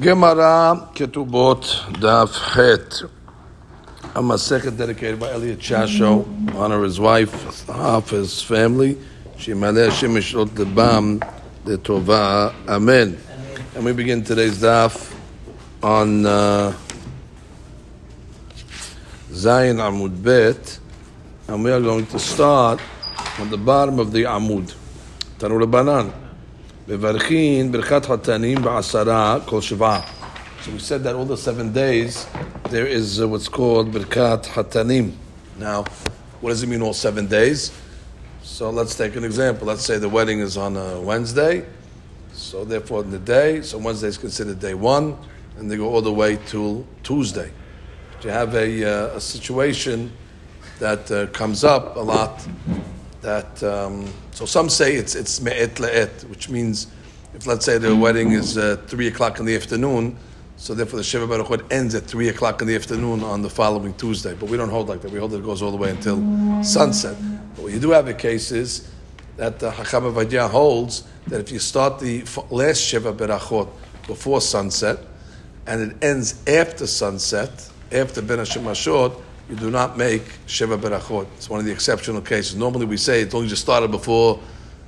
Gemara Ketubot Daf Het. A Masechet dedicated by Elliot Chasho, honor his wife, half his family. Shimaleh Hashem Yishlot Lebam De Tova. Amen. And we begin today's Daf on uh, Zayin Amud Bet, and we are going to start on the bottom of the Amud. Tanur Banan. So we said that all the seven days there is uh, what's called Birkat Hatanim. Now, what does it mean all seven days? So let's take an example. Let's say the wedding is on a Wednesday. So therefore, in the day, so Wednesday is considered day one, and they go all the way till Tuesday. But you have a, uh, a situation that uh, comes up a lot that um, so some say it's it's me'et le'et, which means if let's say the wedding is uh, three o'clock in the afternoon, so therefore the Shiva Baruch ends at three o'clock in the afternoon on the following Tuesday. But we don't hold like that. We hold that it goes all the way until sunset. But what you do have a case is that the Hakam holds that if you start the last Shiva Berachot before sunset and it ends after sunset, after Ben Hashemashot, you do not make Shiva Berachot. It's one of the exceptional cases. Normally we say it's only just started before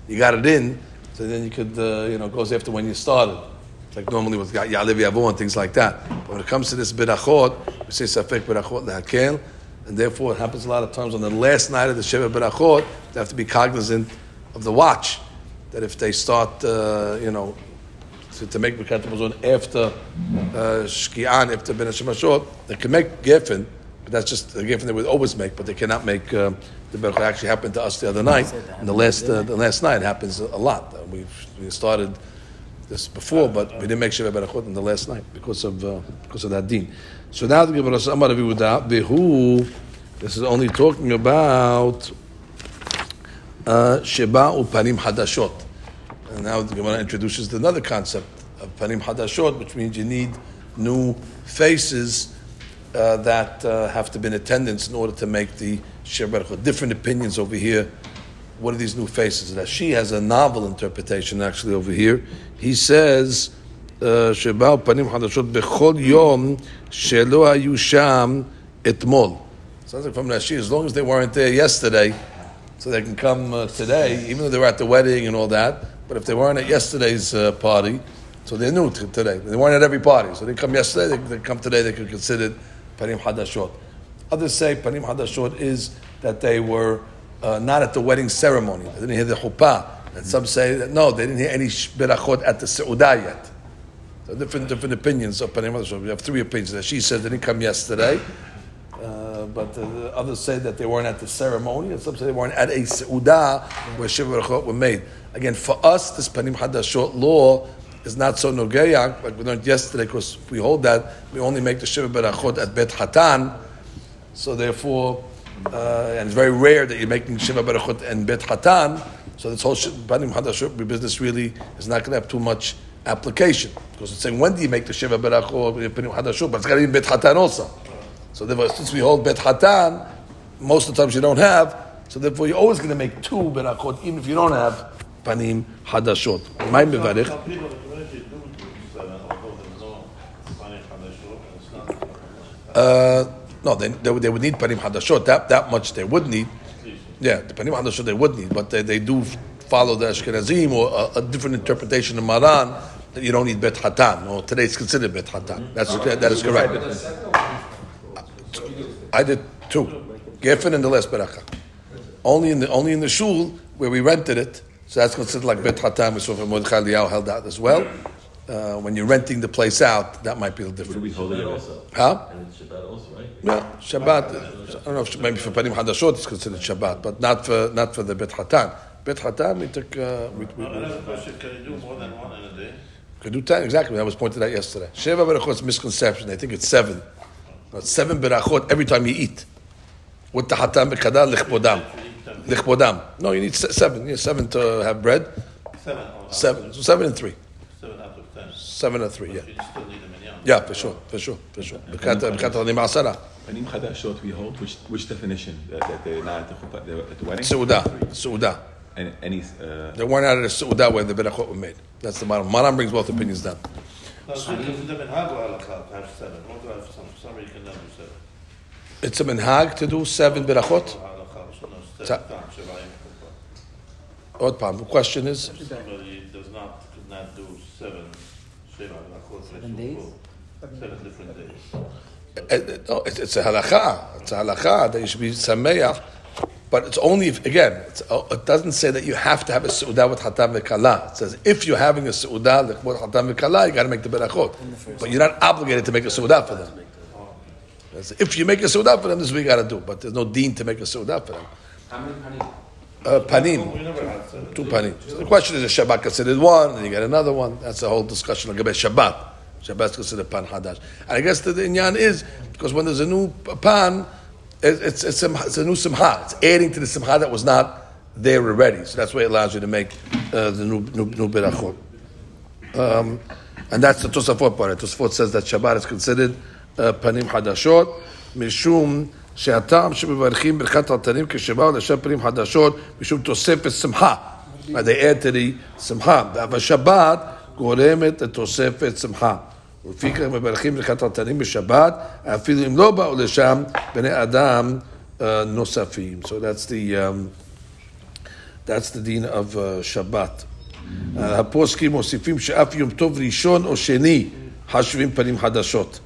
you got it in, so then you could, uh, you know, it goes after when you started. It's like normally with Ya'alev Yavo and things like that. But when it comes to this Berachot, we say Safek Berachot Lehakel, and therefore it happens a lot of times on the last night of the Shiva Berachot, they have to be cognizant of the watch. That if they start, uh, you know, to, to make Birkat after uh, Shki'an, after Ben Hashemashot, they can make Geffen, but that's just a gift they would always make, but they cannot make uh, the berachot. Actually, happened to us the other night, and the last uh, the last night happens a lot. Uh, we we started this before, but we didn't make shiva berachot in the last night because of uh, because of that deen. So now the Gemara Amar Aviuda Behu. This is only talking about uh, Sheba upanim hadashot, and now the Gemara introduces another concept of panim hadashot, which means you need new faces uh, that uh, have to be in attendance in order to make the Shir Different opinions over here. What are these new faces? Rashi has a novel interpretation actually over here. He says, uh, "Shebao panim hadashot bechol yom shelo Ayusham etmol." Sounds like from Rashi. As long as they weren't there yesterday, so they can come uh, today, even though they were at the wedding and all that. But if they weren't at yesterday's uh, party, so they're new today. They weren't at every party, so they come yesterday. They, they come today. They could consider. It panim hadashot. Others say panim hadashot is that they were uh, not at the wedding ceremony. They didn't hear the chuppah. And some say that no, they didn't hear any berachot at the seudah yet. So different different opinions of panim hadashot. We have three opinions. That she said they didn't come yesterday. Uh, but others say that they weren't at the ceremony, and some say they weren't at a seudah where shiva were made. Again, for us, this panim hadashot law is not so nogeyak, like we learned yesterday, because we hold that we only make the shiva berachot at bet hatan, so therefore, uh, and it's very rare that you're making shiva berachot and bet hatan. So this whole panim hadashot business really is not going to have too much application because it's saying when do you make the shiva berachot panim hadashot, but it's got to be bet hatan also. So therefore, since we hold bet hatan, most of the times you don't have. So therefore, you're always going to make two berachot, even if you don't have panim hadashot. My mevarich. Uh, no, they, they, would- they would need panim hadashot. That that much they would need. Yeah, the panim hadashot they would need, but they, they do follow the Ashkenazim or a, a different interpretation of Maran that you don't need bet hatan. Or today it's considered bet hatan. That's that is correct. I did two, Geffen and the last beracha. Only in the only in the shul where we rented it. So that's considered like bet hatan. We saw from Mordechai Eliyahu held out as well. Uh, when you're renting the place out, that might be a little different. We hold it also. Huh? And it's Shabbat also, right? Yeah, Shabbat. I don't know if maybe for Panim Hadashot it's considered Shabbat, but not for not for the Bet Hatan. Bet Hatan we took uh, we, we, we Another question, can you do more than one in a day? could do ten exactly. That was pointed out yesterday. Sheva berachot misconception. They think it's seven. No, it's seven berachot every time you eat. With the Hatan bekadar lichbodam. Lichbodam. No, you need se- seven. Yeah, seven to have bread. Seven. or Seven. So seven and three. Seven out of ten. Seven and three. Yeah. You still need a minyan. Yeah, for sure, for sure, for sure. Bekat bekat alim asara. Panim Chadashot we hold, which, which definition? That, that they're not at the, at the wedding? Seudah, Seudah. And any, uh, They weren't out of the Su'udah where the Berachot were made. That's the bottom. Maran brings both opinions down. It's because the minhag to have seven. What do I have some? For some reason you can never do seven. A minhag to do seven berachot. Or halakha, so no, it's Ta- seven times, Shavayim. What palm? The question is, If somebody does not, could not do seven Shiva halachot, Seven days? Seven different days. uh, uh, no, it's, it's a halacha. It's a halacha that you should be sameach. But it's only if, again, it's, uh, it doesn't say that you have to have a seudah with hatam v'kala. It says if you're having a seudah with hatam v'kala, you got to make the berachot. But you're not obligated to make a seudah for them. If you make a seudah for them, this is what you got to do. But there's no deen to make a seudah for them. Uh, panim. We never had seven. Two panim. So the question is, is Shabbat considered one, and you get another one? That's the whole discussion of Shabbat. Shabbat's considered pan hadash. And I guess the, the inyan is because when there's a new pan, it, it's it's, a, it's a new simha. It's adding to the simha that was not there already. So that's why it allows you to make uh, the new new, new berachot. Um, and that's the Tosafot part. Tosafot says that Shabbat is considered uh, panim hadashot, mishum שהטעם שמברכים ברכת התנים כשבאו לשם פנים חדשות משום תוספת שמחה. To the שמחה. אבל שבת גורמת לתוספת שמחה. ולפיכך מברכים ברכת התנים בשבת, אפילו אם לא באו לשם בני אדם uh, נוספים. So that's the, um, that's the deen of uh, שבת. Uh, הפוסקים מוסיפים שאף יום טוב ראשון או שני חשובים פנים חדשות.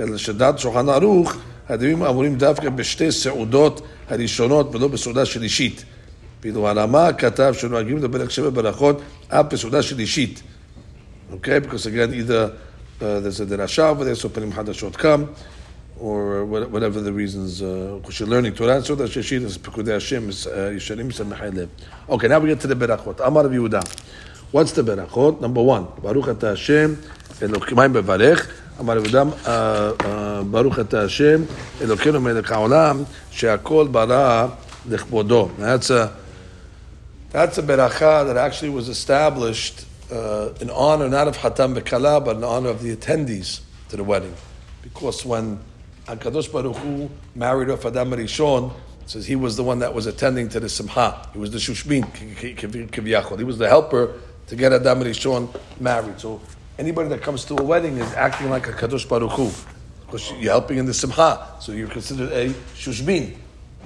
אלא שדעת שולחן ערוך, הדברים אמורים דווקא בשתי סעודות הראשונות ולא בסעודה שלישית. ואילו הרמה כתב שנוהגים לדבר עכשיו בברכות אף בסעודה שלישית. Okay, because again, either uh, there's a derasha over there, so panim hadashot come, or what- whatever the reasons, because you're learning Torah, so that sheshit is pekudei Hashem, is uh, yisharim samechai lev. Okay, now we get to the berachot. Amar Yehuda. What's the berachot? Number one, Baruch ata Hashem, Elokim bevarech. אמר רב אדם, ברוך אתה השם, אלוקינו מלך העולם, שהכל ברא לכבודו. That's a, that's a beracha that actually was established uh, in honor not of Hatam Bekala, but in honor of the attendees to the wedding. Because when HaKadosh Baruch Hu married off Adam Rishon, it says he was the one that was attending to the Simcha. He was the Shushmin, Kivyachol. He was the helper to get Adam Rishon married. So anybody that comes to a wedding is acting like a Kadosh Baruch Hu. Because you're helping in the Simcha. So you're considered a Shushmin.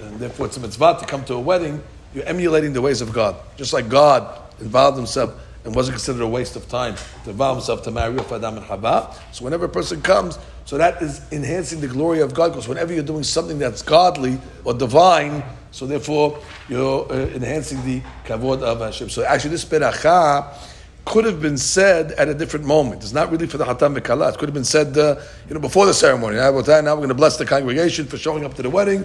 And therefore it's a mitzvah to come to a wedding. You're emulating the ways of God. Just like God involved himself and wasn't considered a waste of time to involve himself to marry with Adam and Hava. So whenever a person comes, so that is enhancing the glory of God. Because whenever you're doing something that's godly or divine, so therefore you're uh, enhancing the kavod of Hashem. So actually, this beracha could have been said at a different moment. It's not really for the Hatam V'Kala. It could have been said, uh, you know, before the ceremony. Now, we're going to bless the congregation for showing up to the wedding.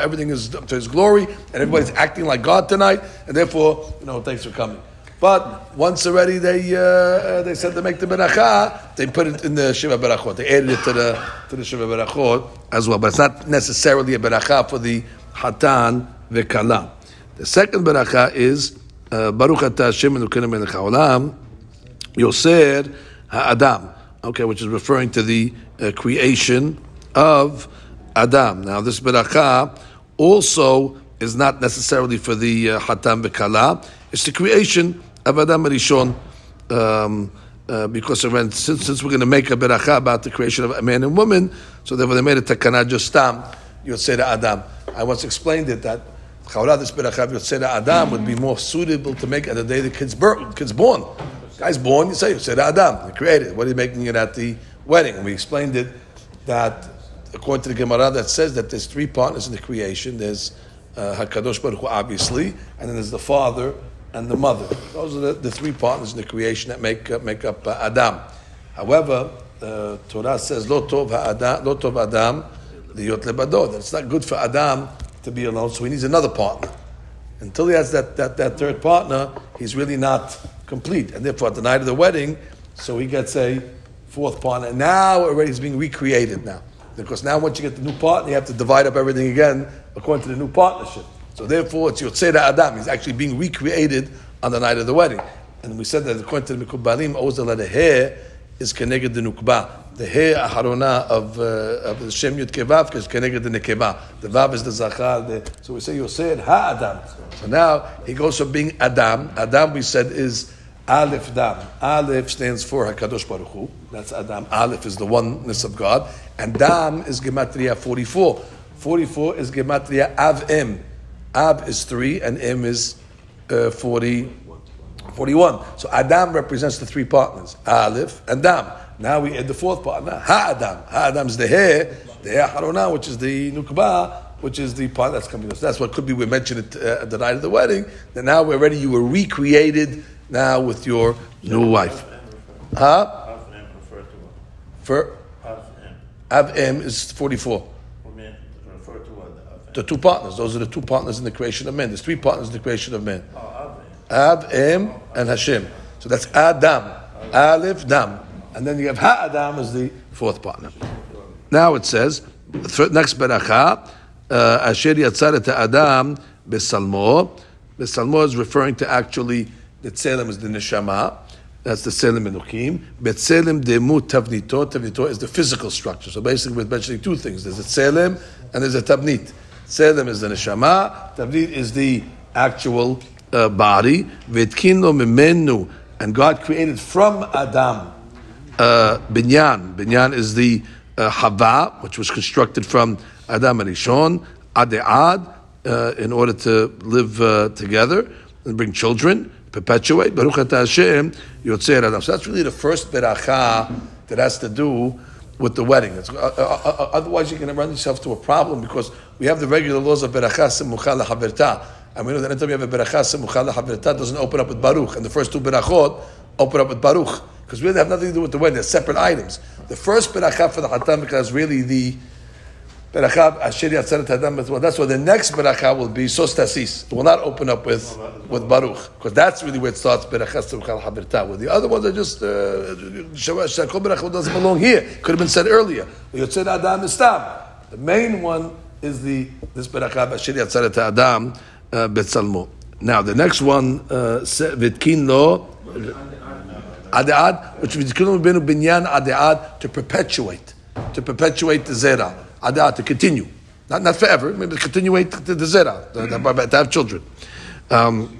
Everything is to his glory, and everybody's acting like God tonight, and therefore, you know, thanks for coming. But once already they uh, they said to make the beracha, they put it in the shiva berachot. They added it to the to the shiva berachot as well. But it's not necessarily a beracha for the hatan v'kala. The second beracha is uh, Baruch Ata Hashem Elokeinu Melech Haolam Yoser Ha'adam. Okay, which is referring to the uh, creation of Adam. Now, this beracha also is not necessarily for the uh, Hatam v'Kala. It's the creation of Adam Rishon. Um, uh, because when- since, since we're going to make a beracha about the creation of a man and woman, so therefore they made a takana just tam, to Adam. I once explained it that Chaura, this beracha of Yotzei Adam would be more suitable to make at the day the kid's, birth, kid's born. Guy's born, you say Yotzei Adam, you created. What are you making it at the wedding? And we explained it that according to the Gemara that says that there's three partners in the creation. There's uh, Hakadosh Baruch Hu, obviously, and then there's the father and the mother. Those are the, the three partners in the creation that make uh, make up uh, Adam. However, uh, Torah says Lo tov ha'adam, Lo tov Adam liyot. That it's not good for Adam to be alone, so he needs another partner. Until he has that, that, that third partner, he's really not complete. And therefore, at the night of the wedding, so he gets a fourth partner. Now already he's being recreated now. Because now once you get the new partner, you have to divide up everything again according to the new partnership. So therefore, it's Yotzei Adam. He's actually being recreated on the night of the wedding. And we said that according to the Mikubalim, always the is connected the nukba. The hair aharona of uh, of the Shem Yud Kevav is keneged the nekeba. The vav is the zachar. The, so we say Yosef ha Adam. So now he goes from being Adam. Adam we said is Aleph Dam. Aleph stands for Hakadosh Baruch Hu. That's Adam. Aleph is the oneness of God, and Dam is gematria 44. 44 is gematria Av Em. Ab is three, and Em is uh, 40. 41. So Adam represents the three partners, Aleph and Dam. Now we add the fourth partner, Ha-Adam. Ha-Adam is the hair, the hair Harona, which is the Nukba, which is the part that's coming. So that's what could be, we mentioned it uh, at the night of the wedding, that now we're ready, you were recreated now with your new wife. Huh? Half M refer to what? For Half M. Av M is 44. For me, refer to what? Half M. The two partners, those are the two partners in the creation of men. There's three partners in the creation of men. Oh, Half M. Ab, and Hashem. So that's Adam. Aleph, Dam. And then you have Ha-Adam as the fourth partner. Now it says, next beracha, uh, Asher Yatzaret Adam Besalmo. Besalmo is referring to actually, the Tselem is the Neshama. That's the Tselem Elohim. Betselem Demu Tavnito. Tavnito is the physical structure. So basically, we're mentioning two things. There's a Tselem and there's a Tavnit. Tselem is the Neshama. Tavnit is the actual uh, body. Vetkino Mimenu. And God created from Adam uh, binyan. Binyan is the uh, Hava, which was constructed from Adam and Rishon, Ade'ad, uh, in order to live uh, together and bring children, perpetuate. Baruch atah Hashem, Yotzei Adam. So that's really the first beracha that has to do with the wedding. It's, uh, uh, uh, otherwise, you're going to run yourself to a problem because we have the regular laws of beracha semucha lahaverta. And we know that anytime you have a beracha semucha lahaverta, it doesn't open up with Baruch. And the first two berachot open up with Baruch. Because really have nothing to do with the wedding. They're separate items. The first beracha for the Hatam is really the beracha Asher Yatzaret Adam as well. That's why the next beracha will be Sostasis. It will not open up with, with Baruch. Because that's really where it starts, beracha Simchal Habirta. Where the other ones are just, uh, Shakol beracha doesn't belong here. Could have been said earlier. Yotzei Adam is Stam. The main one is the, this beracha Asher Yatzaret Adam uh, Betzalmo. Now the next one, uh, Vitkin Lo, Adead, which is binyan adead to perpetuate, to perpetuate the zera. Adead to continue, not not forever, maybe to continuate the, the zera, to, to- have children, um,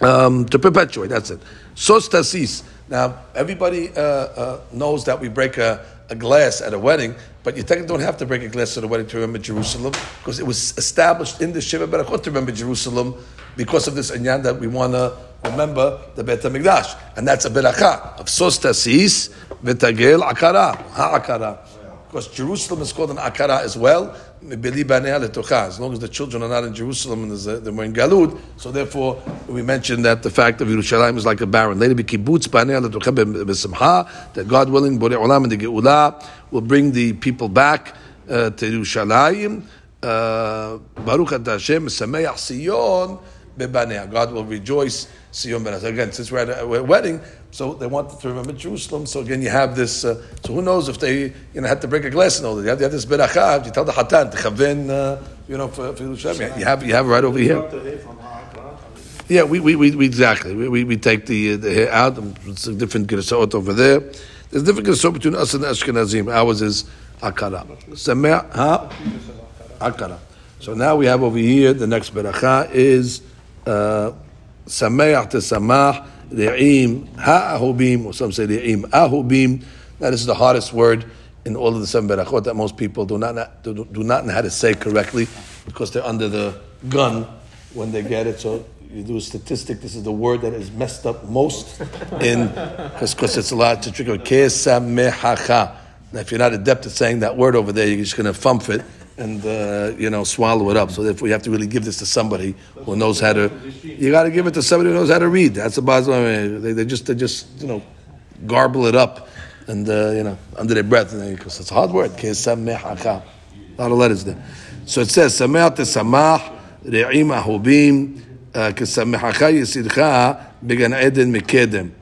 um, to perpetuate. That's it. Sostasis. Now everybody uh, uh, knows that we break a, a glass at a wedding, but you technically don't have to break a glass at a wedding to remember Jerusalem because it was established in the Shiva Berachot to remember Jerusalem because of this inyan that we want to remember the Beit HaMikdash. And that's a beracha of sostasis v'tagel akara, ha'akara. Because Jerusalem is called an akara as well. As long as the children are not in Jerusalem and a- they're in Galud, so therefore we mentioned that the fact of Yerushalayim is like a barren. Later, kibbutz. That God willing, Borei Olam and the Geulah will bring the people back uh, to Yerushalayim. Uh, Baruch Hashem, Sameach Sion bebanea. God will rejoice bebanea. So again, since we're at a a wedding, so they wanted to remember Jerusalem. So again, you have this. Uh, so who knows if they you know had to break a glass and all that? You have, you have this beracha. You tell the hatan to chaven, uh, you know, for, for Yerushalayim. You have you have it right over here. Got the hay from Ha'akra. Yeah, we, we, we, we exactly. We, we, we take the, uh, the hair out. It's a different gerasot over there. There's different gerasot between us and the Ashkenazim. Ours is akara. Sameh, huh? Akara. So now we have over here, the next beracha is Uh, Sameach to Samach, Re'im, Ha'ahubim, or some say Re'im, Ahubim. Now this is the hardest word in all of the seven berachot that most people do not, do, do not know how to say correctly because they're under the gun when they get it. So you do a statistic. This is the word that is messed up most in because it's a lot to trigger. Now, if you're not adept at saying that word over there, you're just going to thump it and uh, you know swallow it up. So therefore, you have to really give this to somebody who knows how to. You got to give it to somebody who knows how to read. That's the bottom line. They, they just they just you know garble it up and uh, you know under their breath because it's a hard word. A lot of letters there. So it says sameh tesamach re'im ahubim uh, kesamehacha yisidcha began eden mekedem.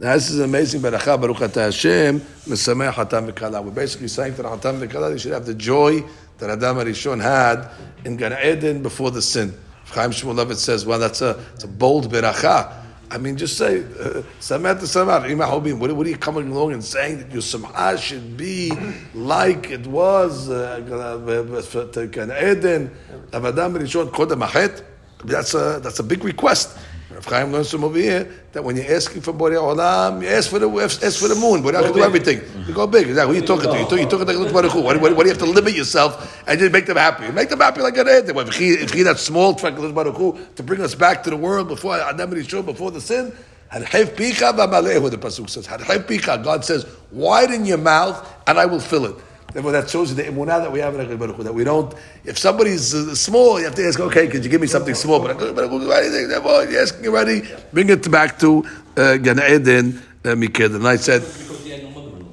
Now this is amazing. Baruch Hashem. We're basically saying the Hatam V'Kala, they should have the joy that Adam Arishon had in Gan Eden before the sin. Chaim Shmulevitz says, well, that's a, it's a bold beracha. I mean, just say, uh, Samet to Samat, What, what are you coming along and saying that your Sam'ah should be like it was uh, uh, uh Gan Eden, Adam Rishon, Kodem? That's a, that's a big request. Rav Chaim learns from over here that when you're asking for Borei Olam, you ask for the ask for the moon. Borei can do everything. You go big. Exactly. Who you talking to? You talk, you talking to the Baruch Hu. What, what, what do you have to limit yourself and just make them happy? You make them happy like an Ed. If he, if he that small Baruch Hu to bring us back to the world before Adam and Yishua, before the sin. Hadhev pika v'malehu, the pasuk says. Hadhev pika. God says, widen your mouth and I will fill it. Therefore, that shows you the imunah that we have in HaKadosh Baruch that we don't. If somebody's uh, small, you have to ask, okay, could you give me something small? But HaKadosh Baruch Hu, anything. You're asking already. Bring it back to uh, Gan Eden uh. And I said.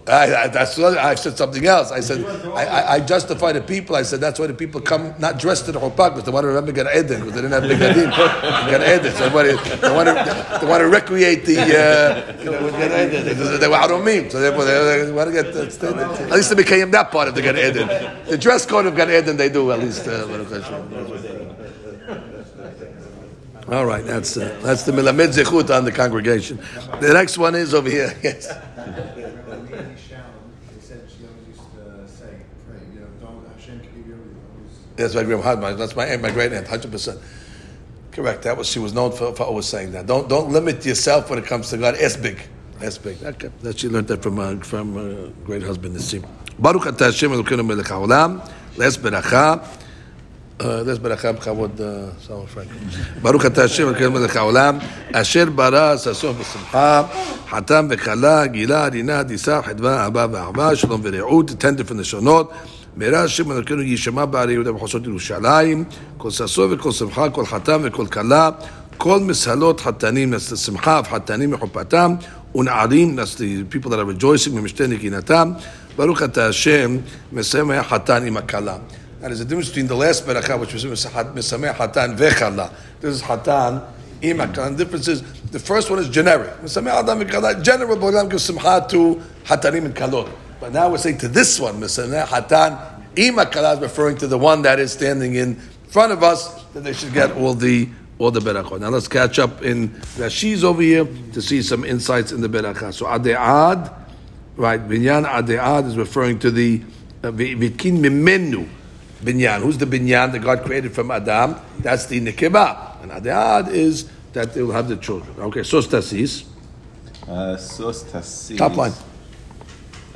I, I, that's what, I said something else. I said I, I, I justify the people. I said that's why the people come not dressed to the chuppah because they want to remember Gan Eden because they didn't have begadim Gan Eden. So they want, to, they, want to, they want to recreate the uh, you know, Gan Eden. They, they, they were out on meme, so therefore they, they want to get uh, at least they became that part of the Gan Eden. The dress code of Gan Eden they do at least. Uh, all right, that's uh, that's the milamid zechut on the congregation. The next one is over here. Yes. When Lady Sharon, they said she always used to say, pray, you know, don't, Hashem can give you everything. That's my grandma. That's my aunt, my great aunt, hundred percent. Correct. That was she was known for, for always saying that. Don't don't limit yourself when it comes to God. Ask big. Ask big. Okay. That she learned that from uh, from uh, great husband Nisim. Baruch atah Hashem Elokeinu melech haolam. Les beracha. אה, יש ברכה בכבוד, אה, סלומון פרנק. ברוך אתה השם, וכן מלך העולם, אשר ברא ששון ושמחה, חתם וכלה, גילה, עדינה, דיסה, חדווה, אהבה ואהבה, שלום ורעות, תן דפן לשונות. מהרה השם אלוקינו יישמע בערי יהודה וחוסות ירושלים, כל ששון וכל שמחה, כל חתם וכל כלה, כל מסהלות חתנים נס לשמחה, וחתנים מחופתם, ונערים נס ל-people that are rejoicing ממשתה נגינתם. ברוך אתה השם, מסיים היה חתן עם הכלה. There's a difference between the last beracha, which was misameh hatan vechala. This is hatan imakal. And the difference is the first one is generic. Misameh adam vechala. General, but gives simcha to hatanim and kalot. But now we're saying to this one, misameh hatan imakal, is referring to the one that is standing in front of us, that they should get all the all the berachot. Now let's catch up in Rashi's over here to see some insights in the berachah. So adead, right? Vinyan adead is referring to the uh, vitkin uh, mimenu Binyan. Who's the Binyan that God created from Adam? That's the Nekeba. And Adead is that they will have the children. Okay, so Stasis. סוס תסיס. Top line.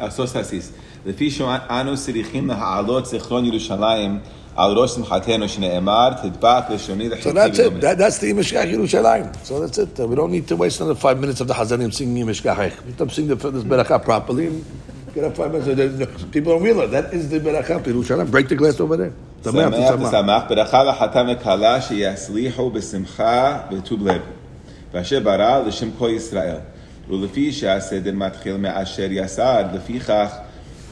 אה, סוס תסיס. לפי שאנו צריכים להעלות זיכרון ירושלים על ראש שמחתנו שנאמר, תדבק לשוני So לחיקי that's it. ולומד. That, that's the Yimeshkach Yerushalayim. So that's it. Uh, we don't need to waste another five minutes of the Hazanim singing Yimeshkach. We don't sing the, this Berachah properly. and Get up five minutes. Uh, People don't realize that is the Berachah of Yerushalayim. Break the glass over there. שמח Samach, samach. ושמח, ברכה לחתם וכלה שיצליחו בשמחה וטוב לב. ואשר ברא לשם כל ישראל. ולפי שהסדר מתחיל מאשר יסד, לפיכך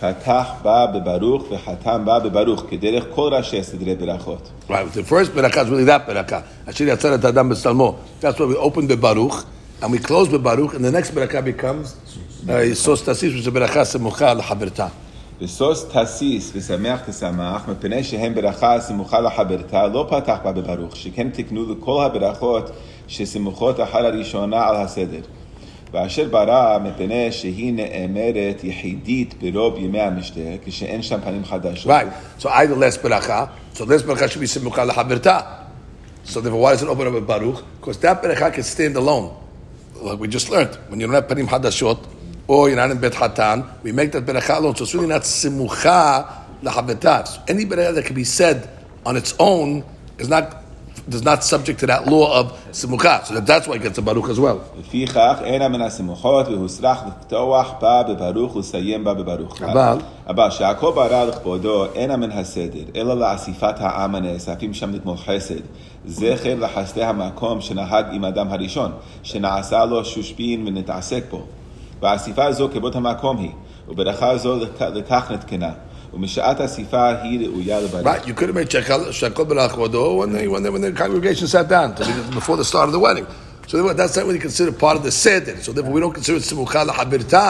פתח בה בברוך וחתם בה בברוך, כדרך כל ראשי סדרי ברכות. Right. The first Berachah is really that Berachah. Asher Yatzar et Adam B'Salmo. That's why we open the Baruch and we close the Baruch and the next Berachah becomes uh, is a Berachah Semucha L'Chaberta. וסוס תסיס ושמח תשמח, מפני שהם ברכה סמוכה לחברתה, לא פתח בה בברוך, שכן תקנו לכל הברכות שסמוכות אחר הראשונה על הסדר. ואשר ברא, מפני שהיא נאמרת יחידית ברוב ימי המשתה, כשאין שם פנים חדשות. Right. So either less beracha. So less beracha should be simucha lachaberta. So therefore, why does it open up with baruch? Because that beracha can stand alone. Like we just learned, when you don't have panim hadashot or you're not in bet hatan, we make that beracha alone. So it's really not simucha lachaberta. So any beracha that can be said on its own is not is not subject to that law of simucha. So that, that's why it gets a baruch as well. לפיכך אינה מן השמחות והוסרח לפתוח בה בברוך ולסיים בה בברוך. אבל? אבל שהכל ברא לכבודו אינה מן הסדר, אלא לאסיפת העם הנאספים שם לגמול חסד. זכר לחסדי המקום שנהג עם אדם הראשון, שנעשה לו שושבין ונתעסק בו. והאסיפה זו כבוד המקום היא, וברכה זו לכ- לכך נתקנה. ומשעת האסיפה היא ראויה לברך. Right, you could have made shakal shakal b'lachvodo when they when they, when the congregation sat down to be- before the start of the wedding. So therefore, that's not really considered part of the seder. So therefore, we don't consider it simucha lahabirta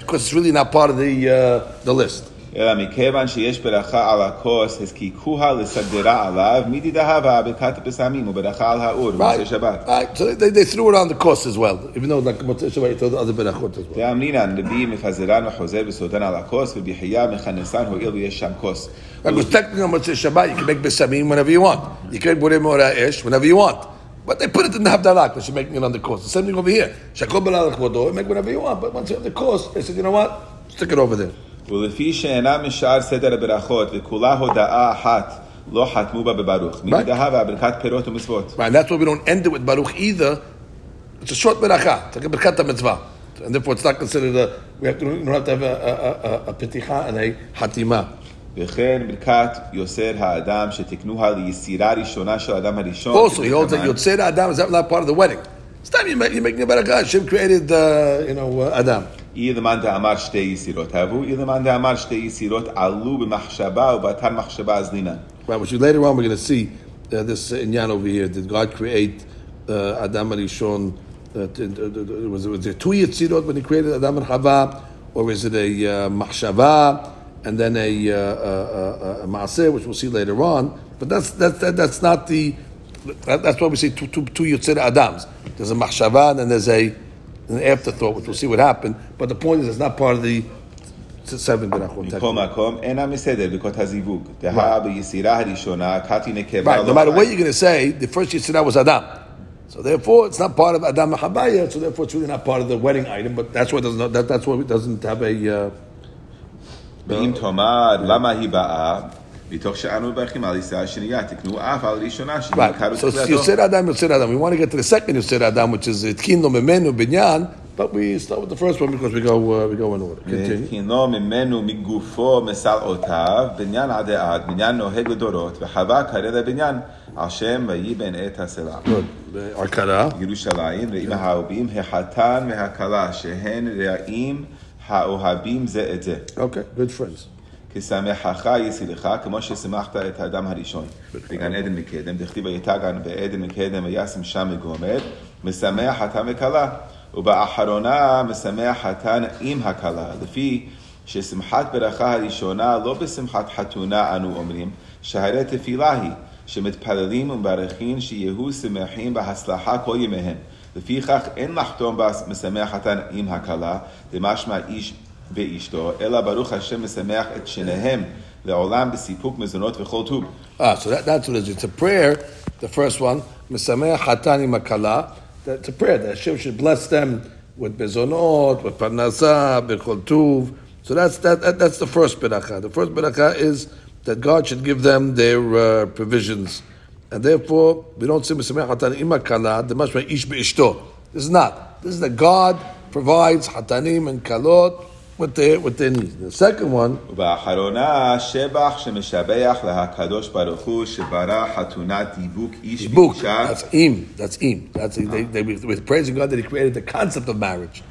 because it's really not part of the uh, the list. אלא מכיוון שיש ברכה על הכוס, הזקיקוה לסגרה עליו, מדידה ברכת הפסמים וברכה על האור, במוצאי Right, שבת. right. So they, they threw it on the cost as well, even though like Motzei Shabbat, you throw the other berachot as well. דאמרינן, רבי מפזרן וחוזר בסודן על הכוס, ובחייה מכנסן הואיל ויש שם כוס. Because technically on Motzei Shabbat, you can make besamim whenever you want. You can put in more ish whenever you want. But they put it in the Havdalah because you're making it on the course. The same thing over here. Shakol Balal Kvodo, make whatever you want. But once you have the course, they said, you know what? Stick it over there. ולפי שאינה משאר סדר הברכות וכולה הודאה אחת לא חתמו בה בברוך. מנהגה והברכת פירות ומצוות. Right, and that's why we don't end it with Baruch either. It's a short beracha. It's like a berkat mitzvah. And therefore it's not considered a, we have to, you don't have to have a, a, a, a peticha and a hatima. וכן ברכת יוסר האדם שתקנוה ליצירה ראשונה של האדם הראשון. Also, he holds that כדלקמן. Yotzei Adam is not part of the wedding. It's time you make, you're making a beracha. Hashem created, uh, you know, uh, Adam. Ileman da'amar shtei yisirot havu. Ileman da'amar shtei yisirot alu b'machshaba u'batan machshaba azlinan. Right, which later on we're going to see uh, this uh, inyan over here. Did God create uh, Adam and Rishon? Uh, was, was there two yitzirot when He created Adam and Chava, or is it a uh, machshava and then a, uh, uh, uh a, a, a maaseh, which we'll see later on? But that's that's that, that's not the. That, that's why we say two two, two yitzir Adams. There's a machshava and then there's a an afterthought, which we'll see what happened. But the point is, it's not part of the seven berachot. מכל מקום, אינה מסדר ברכות הזיווג. דהה ביסירה הראשונה, קטי נקבה Right. No לא matter what חי. you're going to say, the first Yitzhak was Adam. So therefore, it's not part of Adam Machabaya. So therefore, it's really not part of the wedding item. But that's why it doesn't. That, that's why it doesn't have a. Uh, ואם תאמר, למה היא באה? מתוך שאנו מברכים על יסירה השנייה, תקנו אף על ראשונה, שהיא right. So. Yosef Adam, Yosef Adam. We want to get to the second Yosef Adam, which is Tkindo Memenu Binyan. But we start with the first one because we go uh, we go in order. Continue. והתקינו ממנו מגופו מסלעותיו, בניין עדי עד, בניין נוהג לדורות, וחווה קרא לבניין, על שם ויהי בן עת הסלע. Arkara. ירושלים, רעים האהובים, החתן והכלה, שהן רעים האוהבים זה את זה. Okay. Good friends. כשמחך יסירך, כמו ששמחת את האדם הראשון. בגן עדן מקדם, דכתיב ויתגן בעדן מקדם וישם שם מגומד, משמח חתן וכלה. ובאחרונה משמח חתן עם הכלה, לפי ששמחת ברכה הראשונה לא בשמחת חתונה אנו אומרים, שהרי תפילה היא, שמתפללים ומברכים שיהיו שמחים בהצלחה כל ימיהם. לפיכך אין לחתום במשמח חתן עם הכלה, דמשמע איש Ah, so that, that's what it is. It's a prayer, the first one, Mesameh Hatani Makala. It's a prayer that Hashem should bless them with bezonot, with parnasah, bechol tuv. So that's, that, that, that's the first beracha. The first beracha is that God should give them their uh, provisions. And therefore, we don't say Mesameh Hatani Imakala, the mashma ish be'ishto. This is not. This is that God provides hatanim and kalot with their with their needs. The second one. ובאחרונה שבח שמשבח להקדוש ברוך הוא שברא חתונת דיבוק איש book. ואישה That's im. That's im. That's they, they, with praising God that He created the concept of marriage.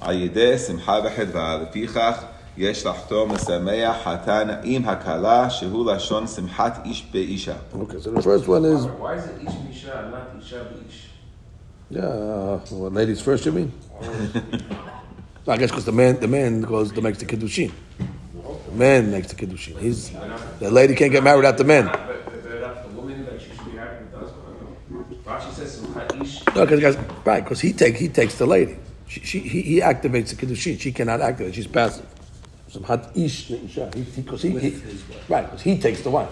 על ידי שמחה וחדווה, לפיכך יש לחתום משמח חתן עם הכלה, שהוא לשון שמחת איש באישה. Okay, so the first one is Why is it Ish Misha, not Isha Ish? yeah, uh, well, ladies first. You mean? No, I guess because the man the man goes to makes the kiddushin. The man makes the kiddushin. He's the lady can't get married without the man. The Ish. No, because right, because he take he takes the lady. She, she he, he activates the kiddushin. She cannot activate. She's passive. Samhat ish leisha. He because he, he right because he takes the wife.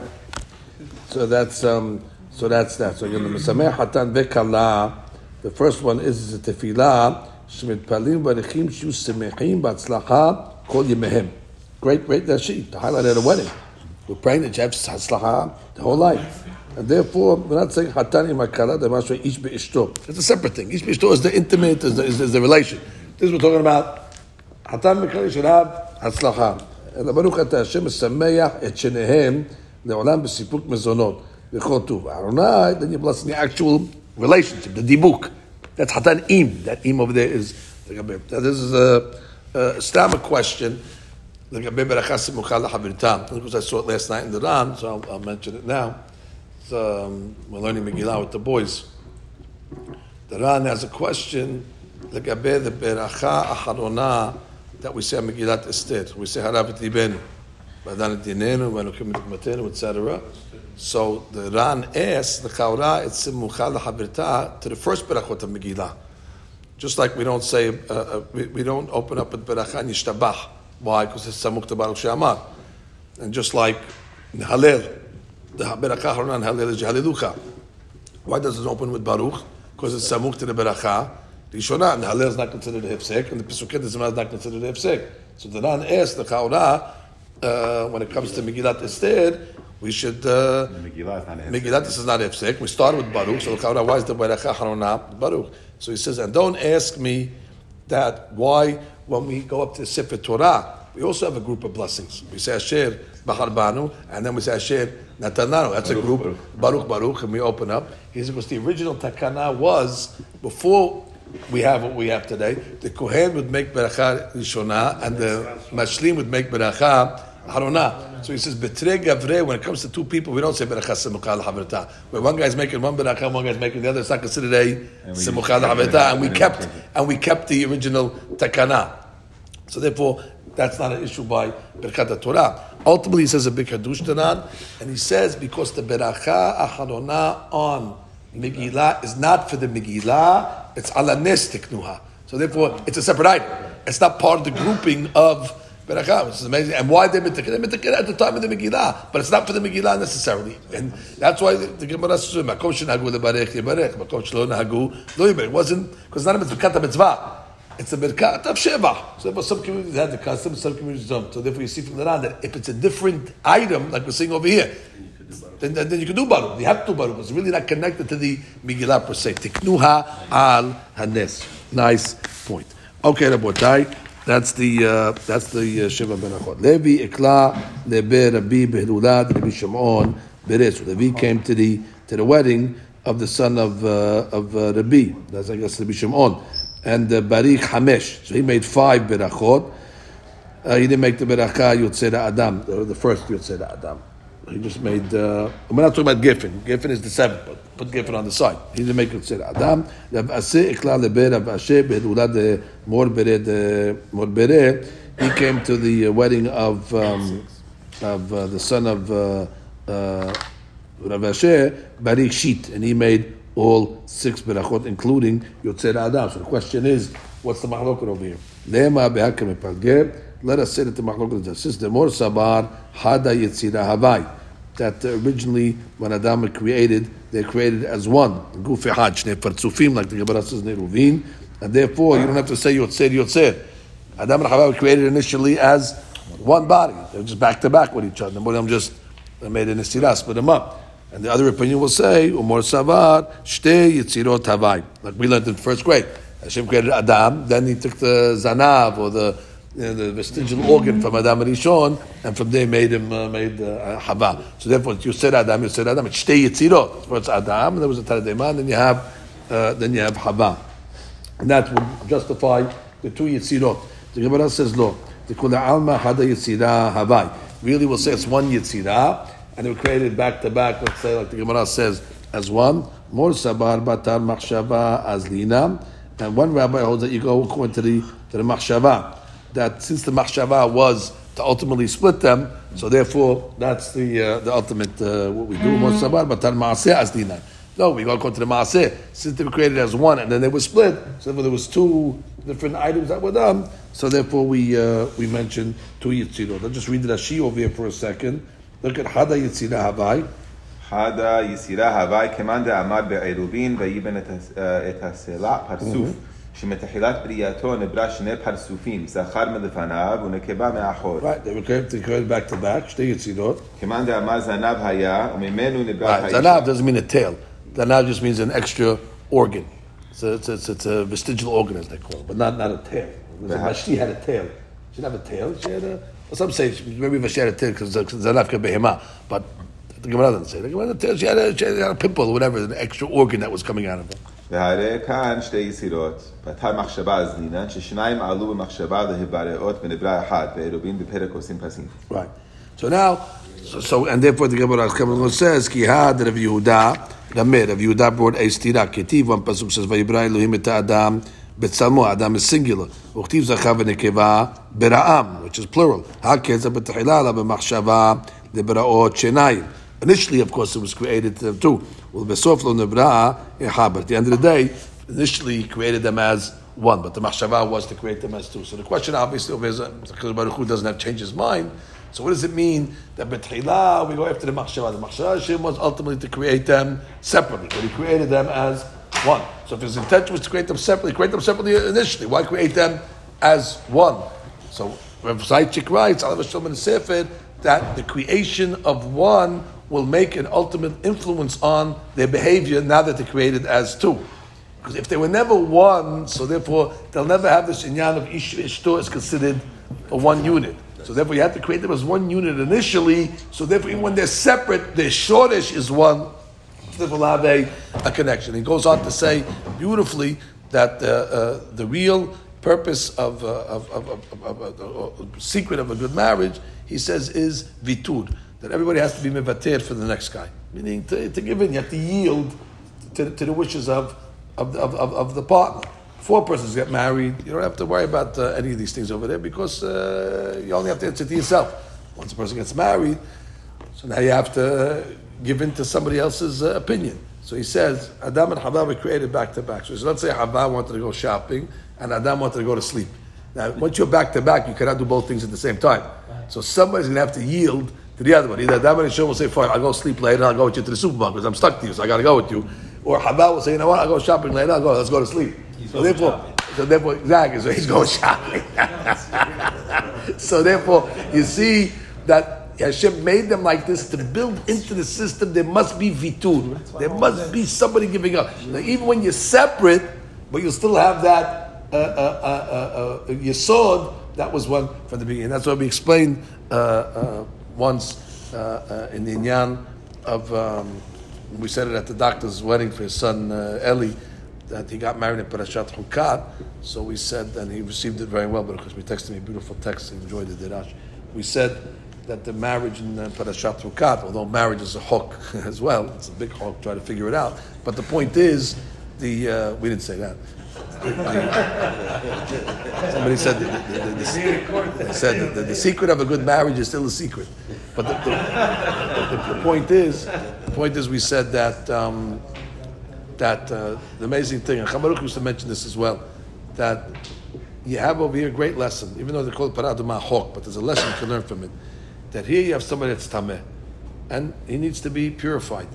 So that's um so that's that. So you know mesameh hatan vekala. The first one is the tefillah shmitpalim barichim shu semechim batzlacha kol yemehem. Great, great that's she to highlight at a wedding. We're praying that you have hatzlacha the whole life. And therefore, we're not saying hatani makala, the masra ish be'ishto. It's a separate thing. Ish be'ishto is the intimate, is the, is, is the relation. This we're talking about. Hatan makala should have hatzlacha. אלא ברוך אתה השם משמח את שניהם לעולם בסיפוק מזונות וכל טוב. אהרוני, then you're blessing the actual relationship, the dibuk. That's Hatan Im. That Im over there is. This is a, a question. Because I saw it last night in the Ran, so I'll, I'll mention it now. Um, we're learning Megillah with the boys. The Ran has a question. The beracha acharona that we say Megillat Esther. We say Harav et libenu, Badan et dinenu, Vanukim matenu, etc. So the Ran asks the Chaura it's simucha lahabirta to the first berachot of Megillah. Just like we don't say, uh, uh, we, we don't open up with beracha and. Why? Because it's samuk to Baruch She'amar. And just like Halel, the beracha haronan Halel is Halelucha. Why does it open with Baruch? Because it's Samuk to the Beracha. Rishona, and Halel is not considered a Hefsek, and the Pesuket is not considered a Hefsek. So the Ran asked the Chaura, uh, when it comes to Megillat Esther, we should. Uh, Megillah is not a Megillat this is not Hefsek. We started with Baruch, so why is the Beracha Harona Baruch? So he says, and don't ask me that why when we go up to Sefer Torah, we also have a group of blessings. We say Asher Bahar Banu, and then we say Asher Natananu. That's a group, Baruch Baruch, and we open up. He says, because the original takana was before we have what we have today. The Kohen would make beracha rishona, and the Mashlim would make beracha harona. So he says, betre gavre, when it comes to two people, we don't say beracha semucha haverta. When one guy's making one beracha, one guy's making the other, it's not considered a semucha haverta, and we kept, and we kept the original takana. So therefore, that's not an issue by Birkat Torah. Ultimately, he says a big Hadush Tanan, and he says because the Beracha Acharona on Megillah is not for the Megillah, it's ala nes. So therefore, it's a separate item. It's not part of the grouping of Beracha, which is amazing. And why they mitakir? They mitakir at the time of the Megillah, but it's not for the Megillah necessarily. And that's why the, Gemara says, "Makom shenahagu lebarech yibarech, makom shelo nahagu lo yibarech." It wasn't because none of it's Birkat mitzvah. It's a Birkat of Sheva. So therefore, some communities have the custom, some communities don't. So therefore, you see from the Ran that if it's a different item, like we're seeing over here, then, then, then you can do Baruch. You have to do Baruch. It's really not connected to the Megillah per se. Tiknuha al Hanes. Nice point. Okay, Rabotai. That's the uh, that's the uh, Sheva Berachot. Levi Ikla Lebe Rabbi Behilulad Rabbi Shimon Beres. So Levi came to the to the wedding of the son of uh, of uh, Rabbi. That's I guess Rabbi Shimon and uh, Barik Hamesh. So he made five berachot. Uh, he didn't make the beracha Yotzei Adam, the, first Yotzei Adam. He just made. Uh, we're not talking about Giffen. Giffen is the seventh, but put Giffen on the side. He didn't make Adam. Behedulad mor bere. He came to the wedding of um, of uh, the son of uh, uh, Rav Barik Shit, and he made all six berachot, including Yotzei Adam. So the question is, what's the mahloket over here? Let us say that the is this. The more sabar hada yitzira havai. That originally, when Adam was created, they created as one. Guf echad, shnei partzufim, like the Gemara says, neruvin. And therefore, you don't have to say Yotzei Yotzei. Adam and Chava were created initially as one body. They're just back to back with each other. One of them just made an istirah, split them up. And the other opinion will say, Umor Savar, Shte Yitzirot Havai. Like we learned in first grade. Hashem created Adam, then he took the Zanav or the know, the vestigial organ from Adam and Rishon, and from there made him uh, made uh, Hava. So therefore, you said Adam, you said Adam. It's Shtei Yitzirot. First Adam, and there was a Tarademan, then you have uh, then you have Hava, and that would justify the two Yitzirot. The Gemara says, "Lo, the Kula Alma Hada Yitzira Havai." Really, we'll say it's one Yitzira, and they were created back to back. Let's say, like the Gemara says, as one. More Sabar Batar Machshava Azlina, and one rabbi holds that you go according to the to the Machshava that since the machshava was to ultimately split them, so therefore that's the uh, the ultimate uh, what we do. Mm-hmm. Most but tan maaseh. No, we go to the maaseh. Since they were created as one and then they were split, so there was two different items that were done. So therefore we uh, we mentioned two yitzirot. Let's just read the Rashi over here for a second. Look at hada yitzira havai. Hada yitzira havai kemanda amad be'eruvin ve'yiben et uh, hasela parsuf. Mm-hmm. שמתחילת בריאתו נברא שני פרצופים זכר מלפניו ונקבה מאחור Right, they were created, they created back to back. שתי יצירות. כמאן דעמד זנב היה וממנו נברא Right, האיש zanav doesn't mean a tail. Zanav just means an extra organ. It's a, it's a, it's a, it's a vestigial organ, as they call it, but not, not a tail. Vashti had a tail. She didn't have a tail. She had a. Well, some say she- maybe Vashti had a tail because zanav could behema, but the Gemara doesn't say. The Gemara had a tail. She had a, she had a pimple or whatever, an extra organ that was coming out of her. והרי כאן שתי יסירות, בתר מחשבה זנינן, ששניים עלו במחשבה להיבראות ונברא אחד, בעירובין בפרק עושים פסים. Right. So now, so, so and therefore the Gemara comes along and says, Ki had Rav Yehuda, Rameir, Rav Yehuda brought a stira. Ketiv, one pasuk says, Vayibra Elohim et Adam, Betzalmo, Adam is singular. Uchtiv zachav v'nekeva, Bera'am, which is plural. Hakeza b'techila, b'machshava, lebera'ot shenayim. Initially, of course, it was created uh, too. Well, besof lo nebra, At the end of the day, initially he created them as one, but the machshava was to create them as two. So the question obviously is because Baruch Hu doesn't have changed his mind. So what does it mean that betchila we go after the machshava? The machshava Hashem was ultimately to create them separately, but he created them as one. So if his intention was to create them separately, create them separately initially. Why create them as one? So Rav Zaychik writes, Alav the Sefer, that the creation of one will make an ultimate influence on their behavior now that they're created as two. Because if they were never one, so therefore they'll never have this inyan of ish ishto is considered a one unit. So therefore you have to create them as one unit initially. So therefore even when they're separate, their shortish is one. So therefore have a, a connection. He goes on to say beautifully that uh, uh, the real purpose of, uh, of, of, of, of, secret of a good marriage, he says, is vitur. That everybody has to be mevater for the next guy. Meaning to, to give in, you have to yield to, to the wishes of, of, of, of, of the partner. Four persons get married, you don't have to worry about uh, any of these things over there because uh, you only have to answer to yourself. Once a person gets married, so now you have to give in to somebody else's uh, opinion. So he says, Adam and Hava were created back to back. So let's say Hava wanted to go shopping and Adam wanted to go to sleep. Now, once you're back to back, you cannot do both things at the same time. So somebody's going to have to yield to the other one. Either that and Hashem will say, fine, I'll go sleep later and I'll go with you to the supermarket because I'm stuck to you, so I got to go with you. Or Hava will say, you know what, I'll go shopping later, I'll go, let's go to sleep. so therefore, so therefore, exactly, so he's going shopping. so therefore, you see that Hashem made them like this to build into the system. There must be vitur. There must be somebody giving up. Now, even when you're separate, but you still have that uh, uh, uh, uh, uh, yesod. That was one from the beginning. That's what we explained uh, uh, once uh, uh, in the inyan of. Um, we said it at the doctor's wedding for his son uh, Eli that he got married in Parashat Chukat. So we said, and he received it very well, because we texted him a beautiful text, he enjoyed the dirash. We said that the marriage in uh, Parashat Chukat, although marriage is a hook as well, it's a big hook, try to figure it out. But the point is, the uh, we didn't say that. Somebody said the, the, the, the, said the, the, secret of a good marriage is still a secret. But the, point is, the point is, we said that um, that uh, the amazing thing, and Chabaruch used to mention this as well, that you have over here a great lesson, even though they call it paraduma hok, but there's a lesson you can learn from it. That here you have somebody that's tameh, and he needs to be purified.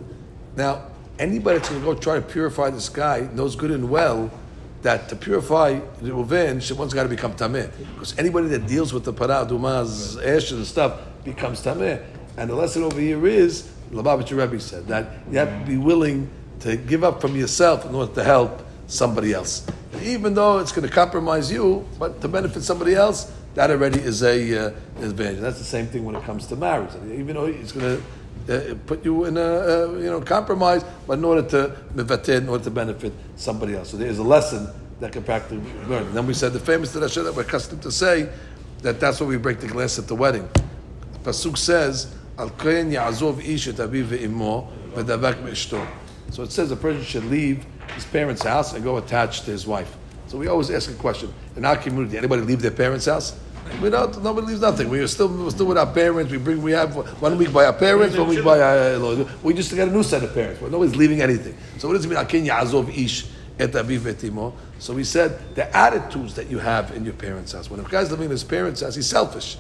Now, anybody that's going to go try to purify this guy knows good and well that to purify the Reuven, one's got to become tameh. Because anybody that deals with the paradumaz, ash and stuff becomes tameh. And the lesson over here is, Lubavitcher Rebbe said, that you have to be willing to give up from yourself in order to help somebody else. Even though it's going to compromise you, but to benefit somebody else, that already is a uh, advantage. That's the same thing when it comes to marriage. Even though it's going to uh, put you in a uh, you know compromise, but in order to in order to benefit somebody else. So there is a lesson that can practically be learned. And then we said the famous tradition that we're accustomed to say that that's why we break the glass at the wedding. The pasuk says, "Al ya'azov ish et aviv ve'imo v'davak me'ishto." So it says a person should leave his parents' house and go attached to his wife. So we always ask a question in our community: anybody leave their parents' house? We don't. Nobody leaves nothing. We are still we're still with our parents. We bring. We have one week by our parents, one week by our. Uh, we just got a new set of parents. But nobody's leaving anything. So what does it mean? Akin yazov ish et aviv. So we said the attitudes that you have in your parents' house. When a guy's living in his parents' house, he's selfish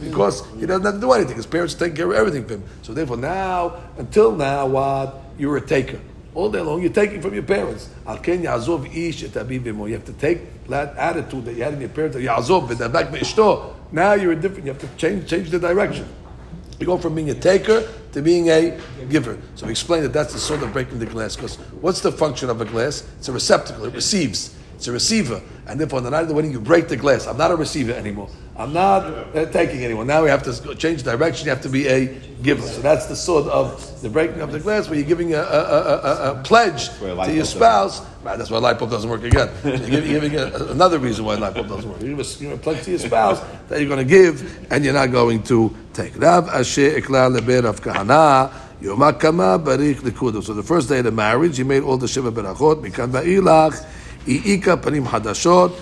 because he doesn't have to do anything. His parents take care of everything for him. So therefore, now until now, what you're a taker all day long. You're taking from your parents. Al ken yazov ish You have to take that attitude that you had in your parents. Yazov v'dabak. Now you're different. You have to change change the direction. You go from being a taker to being a giver. So we explained that that's the sort of breaking the glass. Because what's the function of a glass? It's a receptacle. It receives. It's a receiver. And therefore, on the night of the wedding, you break the glass. I'm not a receiver anymore. I'm not uh, taking anyone. Now we have to change direction. You have to be a giver. So that's the sort of the breaking of the glass, where you're giving a, a, a, a pledge to your spouse. Right, that's why light bulb doesn't work again. You're giving, another reason why light bulb doesn't work. You give a, pledge to your spouse that you're going to give, and you're not going to take. Rav Ashi Leber of Kahana. So the first day of the marriage, he made all the Shiva Berachot. Mikan Ba'ilach. I'ika parim hadashot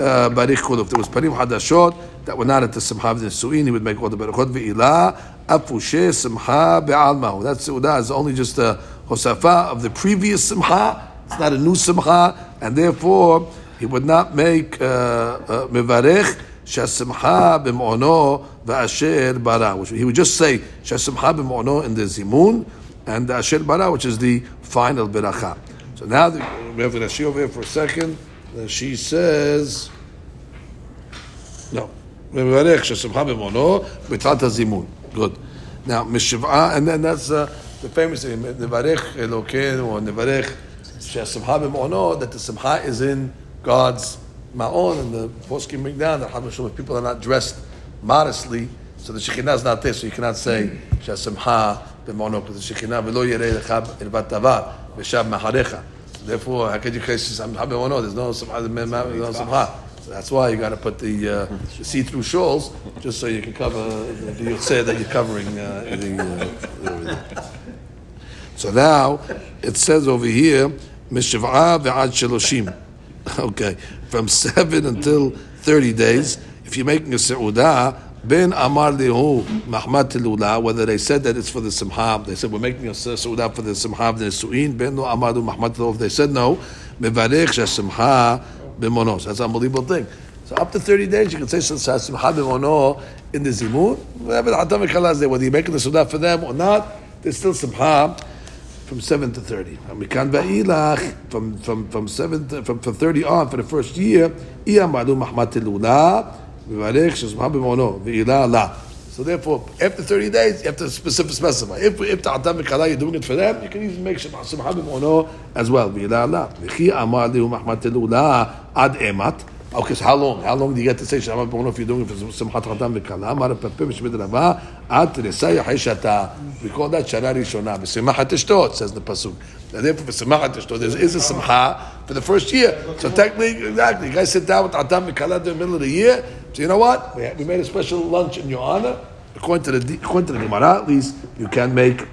uh, barich kulu. If there was panim hadashot that were not at the simcha of the suin, he would make all the berachot ve'ilah afushe simcha be'almahu. That seudah is only just a hosafa of the previous simcha. It's not a new simcha, and therefore he would not make uh, uh, mevarech shasimcha b'mono v'asher bara, which he would just say shasimcha b'mono in the zimun and the asher bara, which is the final beracha. So now the, we have Rashi over here for a second. She says, no. Good. Now mishivah, and then that's uh, the famous thing, nevarech elokeinu or nevarech shasimcha b'mono, that the simcha is in God's ma'on, and the poskim bring down that Hadmashum, if people are not dressed modestly, so the Shekhinah is not there, so you cannot say Shasimha b'mono, because the Shekhinah v'lo v'shab maharecha. Therefore, how could you say Shasimha b'mono? There's no Simcha, Simcha. So that's why you got to put the, uh, the see-through shawls, just so you can cover, you'll say that you're covering uh, the, uh. So now it says over here, Mishiv'a ve'ad sheloshim. Okay, from seven until thirty days. If you're making a seudah, ben amar lihu mahmat tilula. Whether they said that it's for the simha, they said we're making a seudah for the simha of the suin. Ben no amar mahmat tilula. If they said no, mevarech shesimha b'monos. That's an unbelievable thing. So up to 30 days, you can say simha b'mono in the zimun. Whatever the hatam there, whether you're making the seudah for them or not, there's still simha from seven to thirty. And we can ba'ilach from from from seven to, from from thirty on for the first year. Iyamadu mahmatilula v'varech So therefore, after thirty days, you have to specific specify. If if the atam v'kala you're doing it for them, you can even make shemah b'mono as well. Ad emat. Okay, so how long? How long do you get to say Shabbat B'mono if you're doing it for Simchat Chatam V'Kala? Hishata. We call that Shana Rishona. It says the pasuk. And therefore, V'Simchat Tishto, there is a Simcha for the first year. So technically, exactly, you guys sit down with Chatam V'Kala in the middle of the year. So you know what? We, we made a special lunch in your honor. According to the according to the Gemara, at least you can make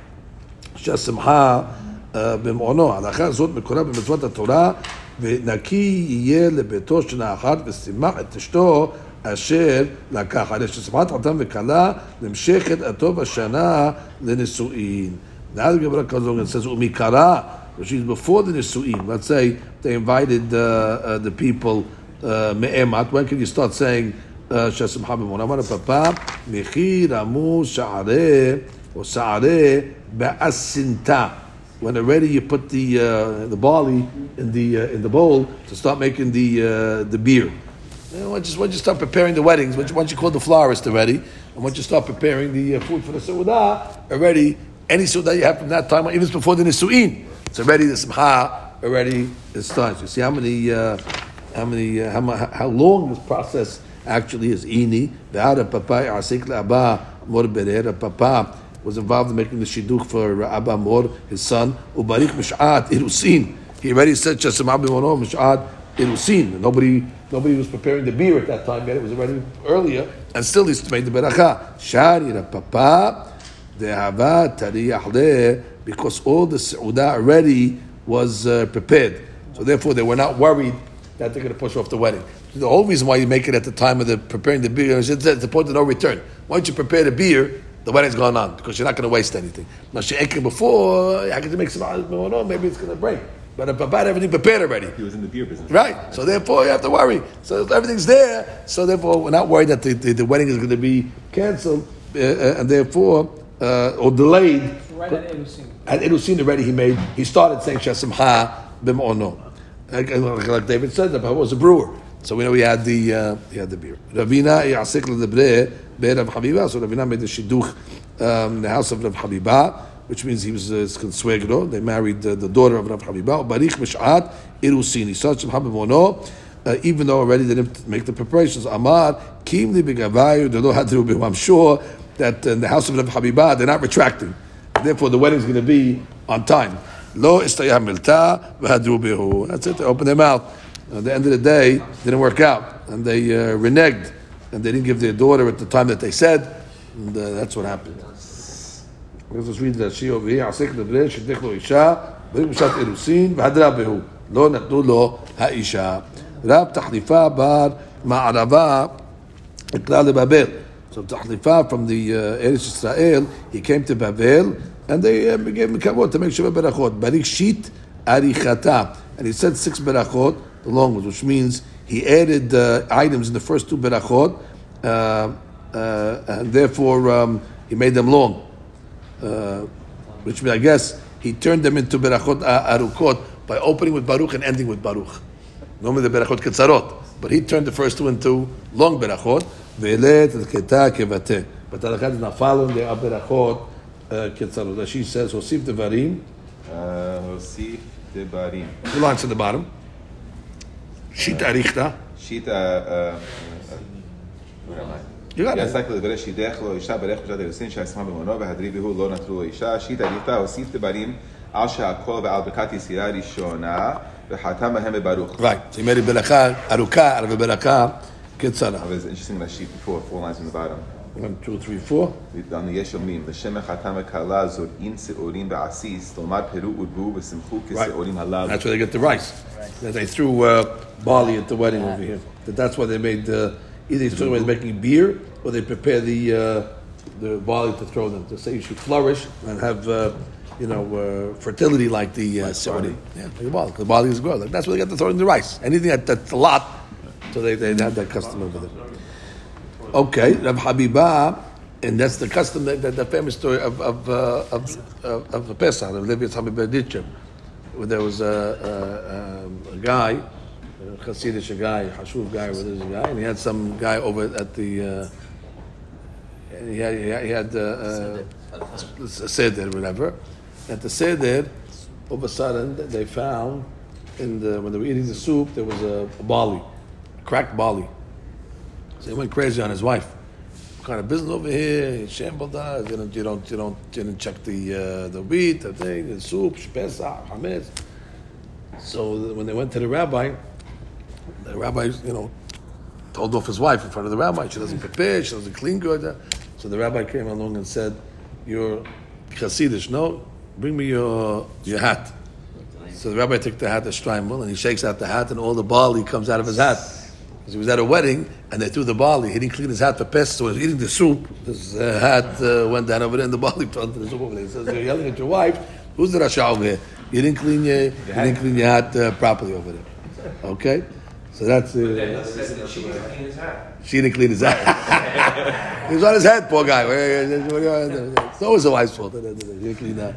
Shasimcha במעונו. ההלכה הזאת מקורה במצוות התורה, ונקי יהיה לביתו של האחת ושימח את אשתו אשר לקח. הרי ששמחת חתם וכלה נמשכת עד תום השנה לנישואין. Now the Gemara comes along and says umikara, which is before the nisuim. Let's say they invited uh, uh, the people uh, me'emat. Uh, when can you start saying uh, shasim habimon? Amar papa mechir amu sha'are or sha'are ba'asinta. When already you put the uh, the barley in the in the bowl to start making the the beer. Why you, once you start preparing the weddings, once you, once you call the florist already, and once you start preparing the food for the Saudah, already any seudah you have from that time, even before the nisuin, it's already the simcha already starts. You see how many uh, how many uh, how, how long this process actually is. Ini ve'ara papa asik le'aba mor berer papa was involved in making the shidduch for Abba Mor, his son. Ubarik Mish'at Irusin. He already said Shasim Abba Mor Mish'at Irusin. Nobody, nobody was preparing the beer at that time yet. It was already earlier, and still he made the beracha. Shari Papa because all the seudah already was uh, prepared. So therefore, they were not worried that they're going to push off the wedding. The whole reason why you make it at the time of the preparing the beer is it's at the point of no return. Once you prepare the beer, the wedding's going on because you're not going to waste anything. Now, she'ekin before, I can make some, no, maybe it's going to break. But if about everything prepared already. He was in the beer business. Right. So therefore, you have to worry. So everything's there. So therefore, we're not worried that the, the, the wedding is going to be canceled, uh, uh, and therefore, uh, or delayed. Right at Elusim. At Elusin already, he made. He started saying Shasimha b'mono. Like, like, like David said, the Papa was a brewer, so we know he had the uh, he had the beer. Ravina yasik ledebre be Rav Habiba. So Ravina made the shidduch um, in the house of Rav Habiba, which means he was uh, his consuegro. They married uh, the daughter of Rav Habiba. Barich mish'at irusin. He started Shasimha b'mono. Uh, even though already they didn't make the preparations, Amar kimli b'gavayu delo hadru b'hu. I'm sure that in the house of Rav Habiba they're not retracting. Therefore, the wedding's going to be on time. Lo istayah milta v'hadru bihu. That's it. They opened their mouth. At the end of the day, didn't work out, and they uh, reneged, and they didn't give their daughter at the time that they said, and uh, that's what happened. Let's just read that she over here. עסק לבני שתך לו אישה, בריק בשעת אירוסין, והדרה בהו. לא נתנו לו האישה. רב תחליפה בר מערבה נקרא לבבל. So Tahlifa from the uh, Eretz Israel, he came to Babel, and they uh, gave him kavod to make Sheva Berachot. Barik Shit Arichata. And he said six Berachot, the long ones, which means he added uh, items in the first two berachot, uh, uh, and therefore um, he made them long. Uh, which means, I guess, he turned them into berachot uh, arukot by opening with Baruch and ending with Baruch. Normally the berachot ketzarot, but he turned the first two into long berachot. ואלת את קטע כבטא. בצד אחד נפל לו הברכות כצרות. ראשי says, הוסיף דברים. אה, הוסיף דברים. זה לא אצל דברים. שיטה ריכטה. שיטה... אה, אה, יעסק לדבר שידך לו אישה ברך בשעת היוסין שעצמה במונו והדרי והוא לא נטרו לו אישה. שיטה ריכתה הוסיף דברים על שהכל ועל ברכת יצירה ראשונה וחתם בהם בברוך. right, זאת אומרת ברכה ארוכה אבל ברכה Oh, it's interesting that sheet before, four lines the bottom. One, two, three, four. On the Yeshomim, se'orim ba'asis, peru v'simchu. That's where they get the rice. That they threw uh, barley at the wedding yeah. over here. That that's why they made, uh, either it's talking making beer, or they prepare the, uh, the barley to throw them. To say you should flourish and have... Uh, you know, uh, fertility like the uh, like Yeah, like the barley. The barley is good. Like, that's where they get the thorn in the rice. Anything that, that's a lot, so they, they had that custom over there. Okay, Rav Habibah, and that's the custom, that, that the famous story of of uh, of, of, of the Pesach, of Levi's Habibah where there was a, a, um, a guy, a Hasidic a guy, Hashuv guy, a guy, and he had some guy over at the, uh, he had he had, he had uh, uh, a seder, whatever. At the seder, all of a sudden they found in the when they were eating the soup there was a, a barley, cracked barley. So he went crazy on his wife. What kind of business over here? You shambled us. You don't, you don't, you don't, you didn't check the uh, the wheat, the thing, the soup, pesach, hametz. So when they went to the rabbi, the rabbi, you know, told off his wife in front of the rabbi. She doesn't prepare. She doesn't clean good. So the rabbi came along and said, "You're Hasidish. No, bring me your your hat." So the rabbi took the hat, the shtreimel, and he shakes out the hat, and all the barley comes out of his hat. Because he was at a wedding, and they threw the barley. He didn't clean his hat for pests, so he was eating the soup. His uh, hat uh, went down over there, and the barley fell into the soup over there. He says, "You're yelling at your wife. Who's the rasha over here? You didn't clean your, you didn't clean your hat uh, properly over there." Okay, so that's. Uh, he said that she clean his hat. she didn't clean his hat. he was on his head, poor guy. It's always a wife's fault. He didn't clean that.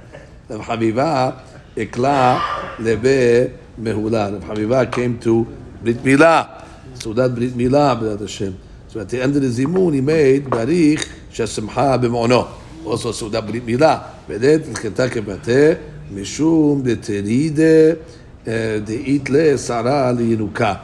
Rav Habiba ikla lebe mehula. Rav Habiba came to Brit Milah. So that Brit Milah, B'dat Hashem. So at the end of the Zimun, he made Barich Shesimcha b'mo'ono. Also, so that Brit Milah. Vedet l'cheta kebate mishum deteride de'it le sara liyinuka.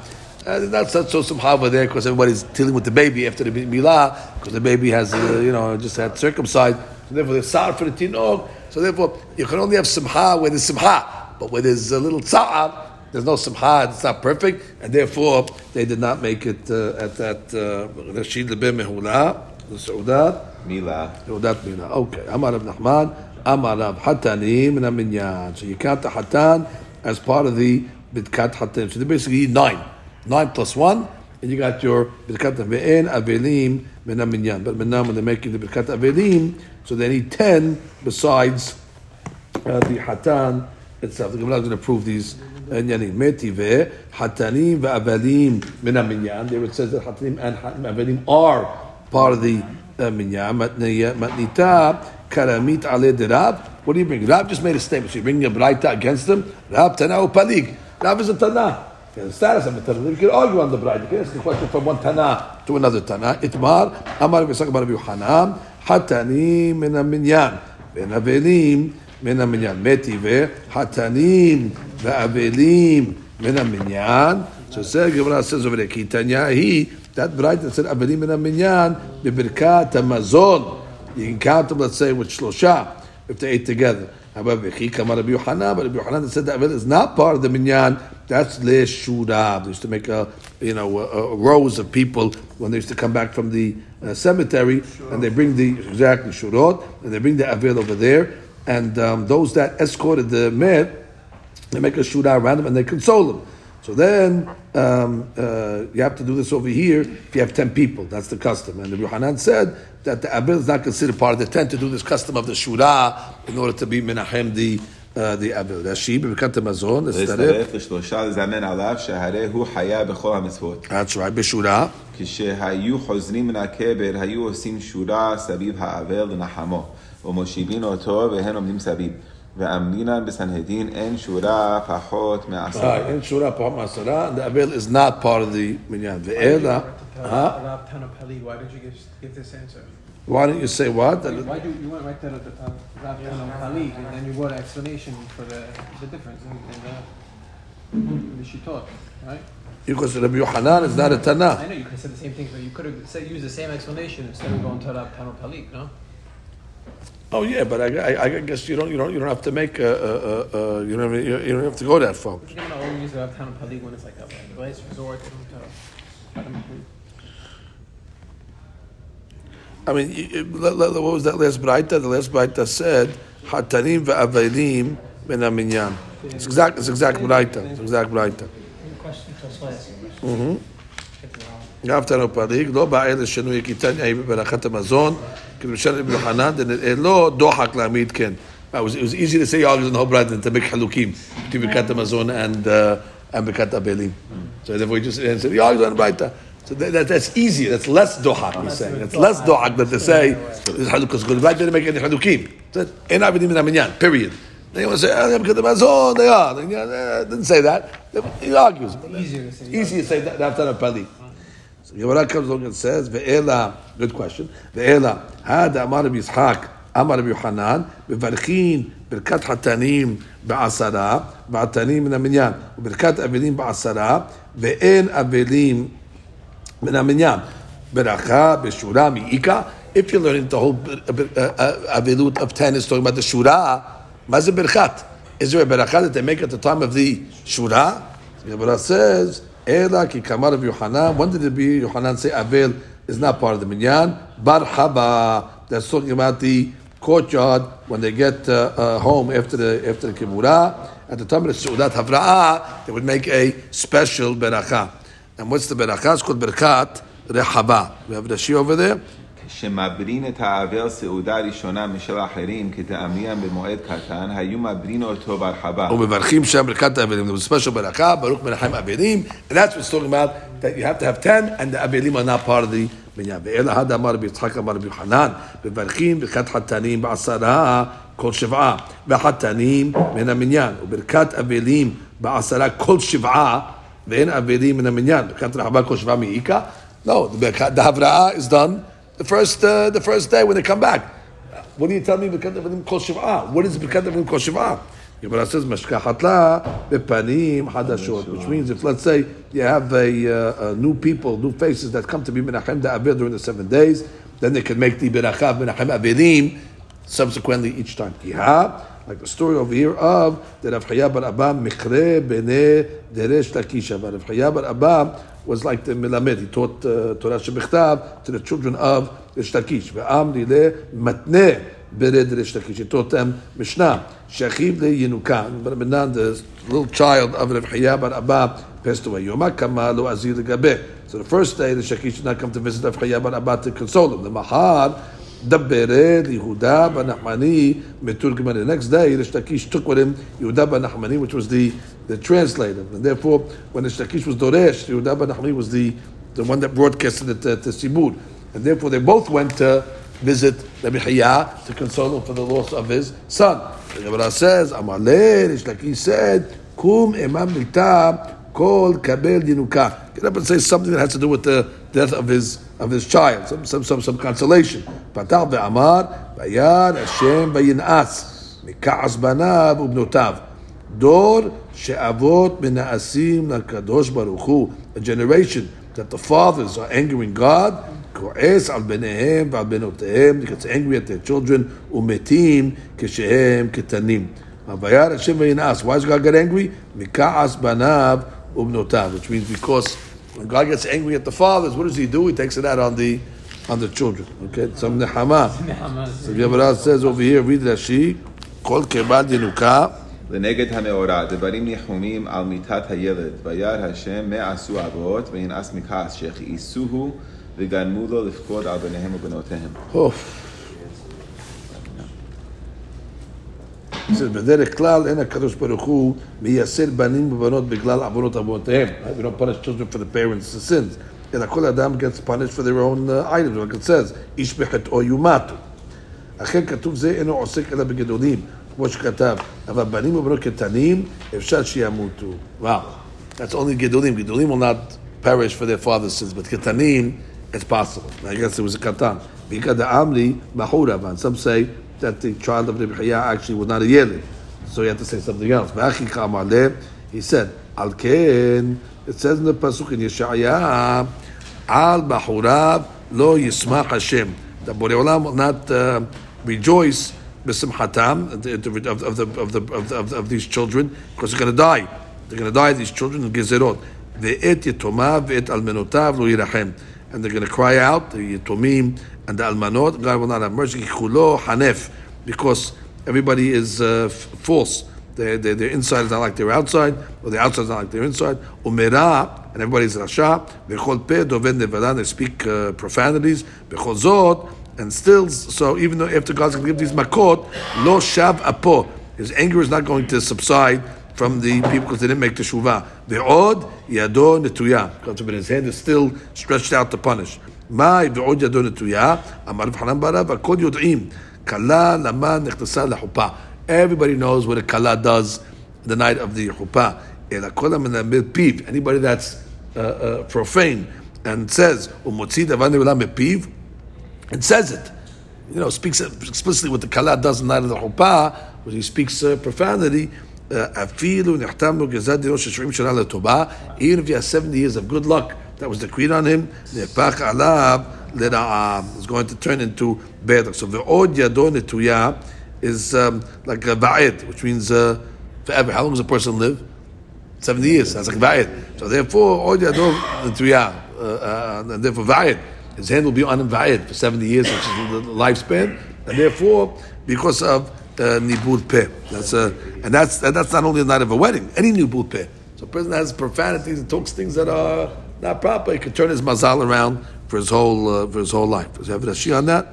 Uh, that's not so simcha over there because everybody's dealing with the baby after the milah because the baby has uh, you know just had circumcised. So therefore, there's sar for the tinog. So therefore, you can only have simcha where there's simcha, but where there's a little tsar, there's no simcha. It's not perfect, and therefore they did not make it uh, at that uh, Rashid uh, Lebe Mehula, the Saudat Mila, Saudat Mila. Okay, Amar of Nachman, Amar of Hatanim and Aminyan. So you count the Hatan as part of the Birkat hatan. So they basically nine, nine plus one, and you got your Birkat ve'en Avelim min Aminyan. But now when they're making the Birkat Avelim, so they need ten besides uh, the Hatan itself. The Gemara is going to prove these עניינים. מטיבה, חתנים ואבלים מן המניין. There it says that חתנים and אבלים are part of the uh, minyan. Matniya- Matnita, karamit ale de Rab. What do you bring? Rab just made a statement. So you're bringing a braita against him? Rab tana or palig. Rab is a tana. He has the status of a tana. You can argue on the braita. You can ask the question from one tana to another tana. Itmar, Amar v'sak bar Yohanan, hatani min minyan. Ben avelim min minyan. Meti ve, hatanim ve'avelim min minyan. So says Gemara says over there, ki tanya he that bright that said avelim min minyan bibirkat hamazon. You can count them, let's say, with shlosha if they ate together. However, he kamar Rabbi Yohanan, but Yohanan said that is not part of the minyan. That's le. They used to make a you know rows of people when they used to come back from the uh, cemetery, and they bring the exactly shurot, and they bring the avel over there, and um, those that escorted the men they make a shootout around them and they console them. So then um, uh, you have to do this over here if you have 10 people. That's the custom. And the Yohanan said that the Abil is not considered part of the tent to do this custom of the shura in order to be Menachem the uh, the Abel. Rashi, בברכת המזון, להצטרף. להצטרף לשלושה לזמן עליו שהרי הוא חיה בכל המצוות. That's right, בשורה. כשהיו חוזרים מן הקבר, היו עושים שורה סביב האבל לנחמו, ומושיבים אותו והם עומדים סביב. ואמרינן בסנהדין אין שורה פחות מעשרה. Right, אין שורה פחות מעשרה, and the Abel is not part of the minyan. ואלא, huh? Rav Tana Pali, why did you give, give this answer? Why don't you say what? Why do you want to write that uh, Rav Tana Pali, and then you wrote an explanation for the, the difference in, in the, the Shitot, right? Because Rabbi Yohanan is not a I Tanah. know you could have said the same thing, but you could have said, used the same explanation instead of going to Rav Tana Pali, no? Oh yeah, but I, I, I guess you don't you don't you don't have to make a, a, a, a you don't you you don't have to go that far. You're going to only use the Rav Tana Pali when it's like a last resort to to- I mean, you- you- let- let- what was that last braita? The last braita said hatanim ve'avelim ben aminyan. It's exact. It's exact braita. It's exact braita. גם תנו פליג, לא בא אלה שינוי קיטניה היא בברכת המזון, uh, it was, it was easy to say August and Hobrat than to make halukim between Birkat Amazon and uh, and Birkat Abelim. So therefore, he just said August and Braita. So that, that, that's easy. That's less dohak. He's saying that's less dohak than to say this halukas good. Right? Didn't make any halukim. And I've been Period. They want to say, oh, because the Mazon, they are. They didn't say that. He argues. Easier to say that after a pali. Gemara comes along and says, "Ve'ela." Good question. Ve'ela. Hada Amar Yitzhak. Amar Rabbi Yohanan. Bevarchin hatanim ba'asara. Ba'atanim min aminyan. Birkat avelim ba'asara. Ve'en avelim min aminyan. Beracha b'shura mi'ika. If you're learning the whole uh, uh, avelut of ten is talking about the shura, maze birkat. Is there a beracha that they make at the time of the shura? Gemara says, Ela ki kamar of Yohanan. When did it be Yohanan say Avel is not part of the minyan? Bar haba. That's talking about the courtyard when they get uh, uh, home after the after the kibura. At the time of the Su'udat Havra'ah, they would make a special beracha. And what's the beracha? It's called berakat rehaba. We have Rashi over there. כשמברין את האבל סעודה ראשונה משל האחרים כתאמיין במועד קטן, היו מברין אותו בהרחבה. ומברכים שם ברכת האבלים. Was a special ברכה, ברוך מנחם אבלים, and that's what's talking about, that you have to have ten, and the אבלים are not part of the בניין. ואלא הדה אמר רבי יצחק אמר רבי יוחנן, מברכים ברכת חתנים בעשרה כל שבעה, וחתנים מן המניין, וברכת אבלים בעשרה כל שבעה, ואין אבלים מן המניין. ברכת רחבה כל שבעה the ברכת- the הבראה is done the first uh, the first day when they come back. What do you tell me? What is Bikatavim Kol Shiv'ah? Gemara says Meshkahatla bepanim hadashot, which means if let's say you have a, uh, a new people, new faces that come to be menachem da'avir during the seven days, then they can make the berachav menachem avirim subsequently each time. Yeah, like the story over here of the Rav Chaya bar Abba mikre bene deresh takisha, but Rav Chaya bar Abba was like the Milamed. He taught uh, Torah Shebichtav to the children of Rish Lakish. Ve'am matneh bered Rish He taught them Mishnah. Shechiv le Yinukan. But Menan, the little child of Rav Chaya bar Abba, passed away. Yoma kama azir gabe. So the first day, the Shakish did not come to visit Rav Chaya bar Abba to console him. The Mahar, דברת יהודה בן נחמני מתורגמני. The next day, the Lakish took with him Yehuda ben Nachmani, which was the the translator. And therefore, when the Shtakish was Doresh, Yehuda ben Nachmani was the, the one that broadcasted it to, to Sibur. And therefore, they both went to visit Rabbi Chaya to console him for the loss of his son. The Gemara says, Amaleh, Shtakish said, Kum imam milta kol kabel yinuka. Get up and say something that has to do with the death of his of his child, some some some, some consolation. Patach ve'amar vayad Hashem vayin'as mika'as banav ubnotav. Dor she'avot mina'asim lakadosh baruch hu. A generation that the fathers are angering God. כועס על בניהם ועל בנותיהם, he gets angry at their children, ומתים כשהם קטנים. וירא השם וינעש. Why does God get angry? מכעס בניו ובנותיו, which means because when God gets angry at the fathers, what does he do? He takes it out on the on the children. Okay, some nehama. So Gemara says over here, read Rashi, כל כבד ינוקה, לנגד המאורע, דברים ניחומים על מיתת הילד, וירא השם מה עשו אבות, וינעש מכעס, שהכעיסוהו, וגרמו לו לפקוד על בניהם ובנותיהם. אוף. בדרך כלל אין הקדוש ברוך הוא מייסר בנים ובנות בגלל עוונות אבותיהם. We don't punish children for the parents' sins. אלא כל אדם gets punished for their own uh, items, like it says, איש בחטאו יומתו. אכן כתוב זה אינו עוסק אלא בגדולים, כמו שכתב, אבל בנים ובנות קטנים אפשר שימותו. Wow, that's only גדולים. גדולים will not perish for their father's sins, but קטנים, it's possible. I guess it was a קטן. בעיקר דאמרי בחורה, and some say that the child of Rebbe Chaya actually was not a ילד. So you have to say something else. ואחי כאמר לה, he said, על כן, it says in the pasuk in ישעיה, על בחוריו לא ישמח השם. That Borei Olam will not uh, rejoice Besimhatam of, of, the, of, the, of, the, of, these children because they're going to die. They're going to die, these children, in Gezerot. Ve'et yetomav ve'et almenotav lo yirachem. And they're going to cry out, the and the almanot. God will not have mercy. Chulo hanef. Because everybody is uh, false. Their, their, their inside is not like their outside, or their outside is not like their inside. Umera, and everybody's rasha. Ve'chol peh doven nevadan. They speak uh, profanities. Ve'chol zot and still, so even though after God's going to give these makot, lo shav apo, his anger is not going to subside from the people because they didn't make the shuvah. Ve'od yado netuya, because his hand is still stretched out to punish. מאי ועוד ידו נטויה, אמר רב חנן ברב, הכל יודעים, כלה למה נכנסה לחופה. Everybody knows what a kala does the night of the chuppah. אלא כל המנבא פיו, anybody that's uh, uh, profane and says, ומוציא דבר נבלה מפיו, it says it. You know, speaks explicitly what the Kala does in the night of the Chuppah, when he speaks uh, profanity. Uh, even if he has 70 years of good luck that was decreed on him, is going to turn into bad luck. So, od Yadon ya is um, like a Ba'id, which means uh, forever. How long does a person live? 70 years. That's like Ba'id. So, therefore, Od Yadon Etuya, uh, uh, and therefore Ba'id. His hand will be on him va'id for 70 years, which is the lifespan. And therefore, because of uh, nibud peh. That's uh, and that's and that's not only the night of a wedding. Any nibud peh. So a person has profanities and talks things that are not proper. He can turn his mazal around for his whole uh, for his whole life. Does he have a rashi on that?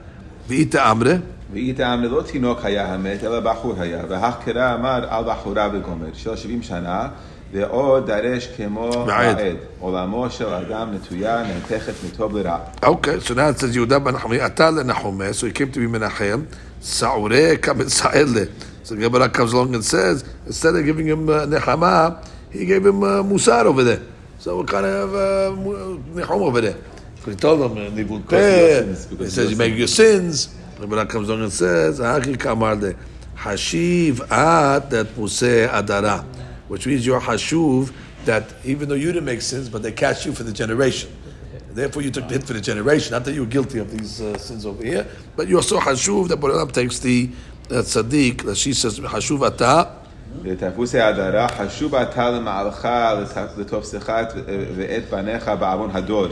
V'ita amre. ואיתם לא תינוק היה המת, אלא בחור היה, והחקרה אמר על בחורה וגומר, של שבעים שנה, ועוד דרש כמו ועד. ועד. עולמו של אדם נטויה, נהפכת מטוב לרע. Okay, so now it says Yehuda ben Nachum, Ata leNachum, so he came to be Menachem, Sa'ure kamet Sa'ele. So the Gemara comes along and says, instead of giving him uh, Nechama, he gave him uh, Musar over there. So what kind of uh, mu- Nechum over there? So he told him, uh, Nivul Because of your Peh, sins, because he of says, your you make your sins. The Gemara comes along and says, Haki kamar de, Hashiv at that Museh Adara, which means you're Hashuv, that even though you didn't make sins, but they catch you for the generation. Therefore, you took the hit for the generation. Not that you were guilty of these uh, sins over here, but you're so hashuv that Borelam takes the uh, tzaddik. That she says hashuv ata. ותפוסי הדרה, חשוב אתה למעלך לתופסך ואת פניך בעוון הדור.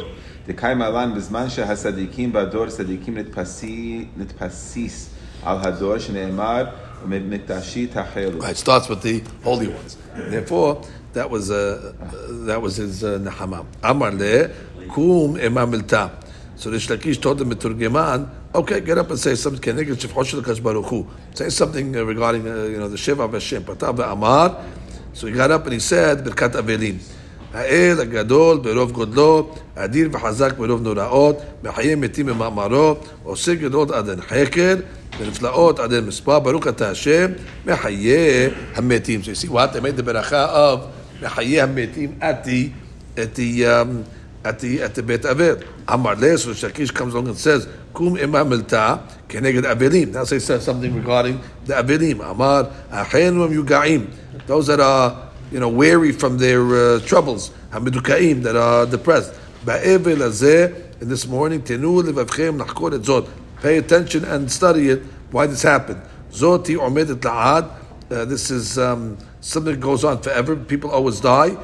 דקיים עלן בזמן שהצדיקים בדור צדיקים נתפסי- נתפסיס על הדור שנאמר ומתשית החלו. Right, it starts with the holy ones. Therefore, that was uh, that was his uh, nechama. Amar le kum emamilta. So the Shlakish told the Meturgeman, okay, get up and say something. Keneged shefchosh shel Baruch Hu. Say something uh, regarding uh, you know the Shiva of Hashem. Patav ve'amar. So he got up and he said, Birkat Avelim. האל הגדול ברוב גודלו, אדיר וחזק ברוב נוראות, מחיה מתים במאמרו, עושה גדולות עד אין חקר, ונפלאות עד אין מספר, ברוך אתה השם, מחיה המתים. So you see what? They made the ברכה of מחיה המתים at the, at the, um, at the, at the בית אבל. אמר לה, so Shakish comes along and says, קום אימה מלתה כנגד אבלים. Now say something regarding the אבלים. אמר, אחינו המיוגעים. Those that are you know, weary from their uh, troubles, המדוכאים, that are depressed. באבל הזה, in this morning, תנו לבבכם לחקור את זאת. Pay attention and study it. Why this happened? Zoti omedet la'ad. Uh, this is um, something that goes on forever. People always die,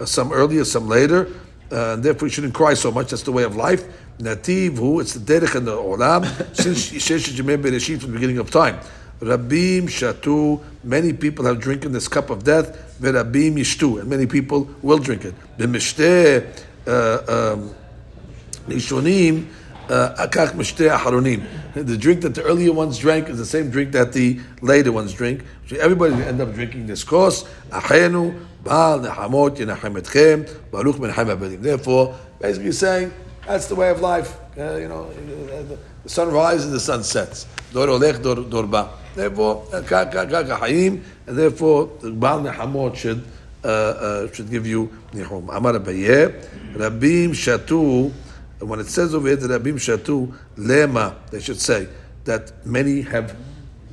uh, some earlier, some later, uh, and therefore you shouldn't cry so much. That's the way of life. Nativ who it's the derech and the olam since Sheshet Yemei Bereshit from the beginning of time. Rabim shatu, many people have drinking this cup of death. Verabim yishtu, and many people will drink it. B'mishteh uh, um, nishonim akach mishteh aharonim. The drink that the earlier ones drank is the same drink that the later ones drink. So everybody will end up drinking this course. Achenu, Baal, Nehamot, Yenachem Etchem, Baruch Menachem Abedim. Therefore, basically saying, that's the way of life. Uh, you know, uh, the sun rises, and the sun sets. Dor olech, dor, dor ba. Therefore, uh, and therefore, the Baal Nehamot should, uh, uh, should give you Nihum. Amar Abaye, Rabim Shatu, and when it says over here that Rabim Shatu, Lema, they should say that many have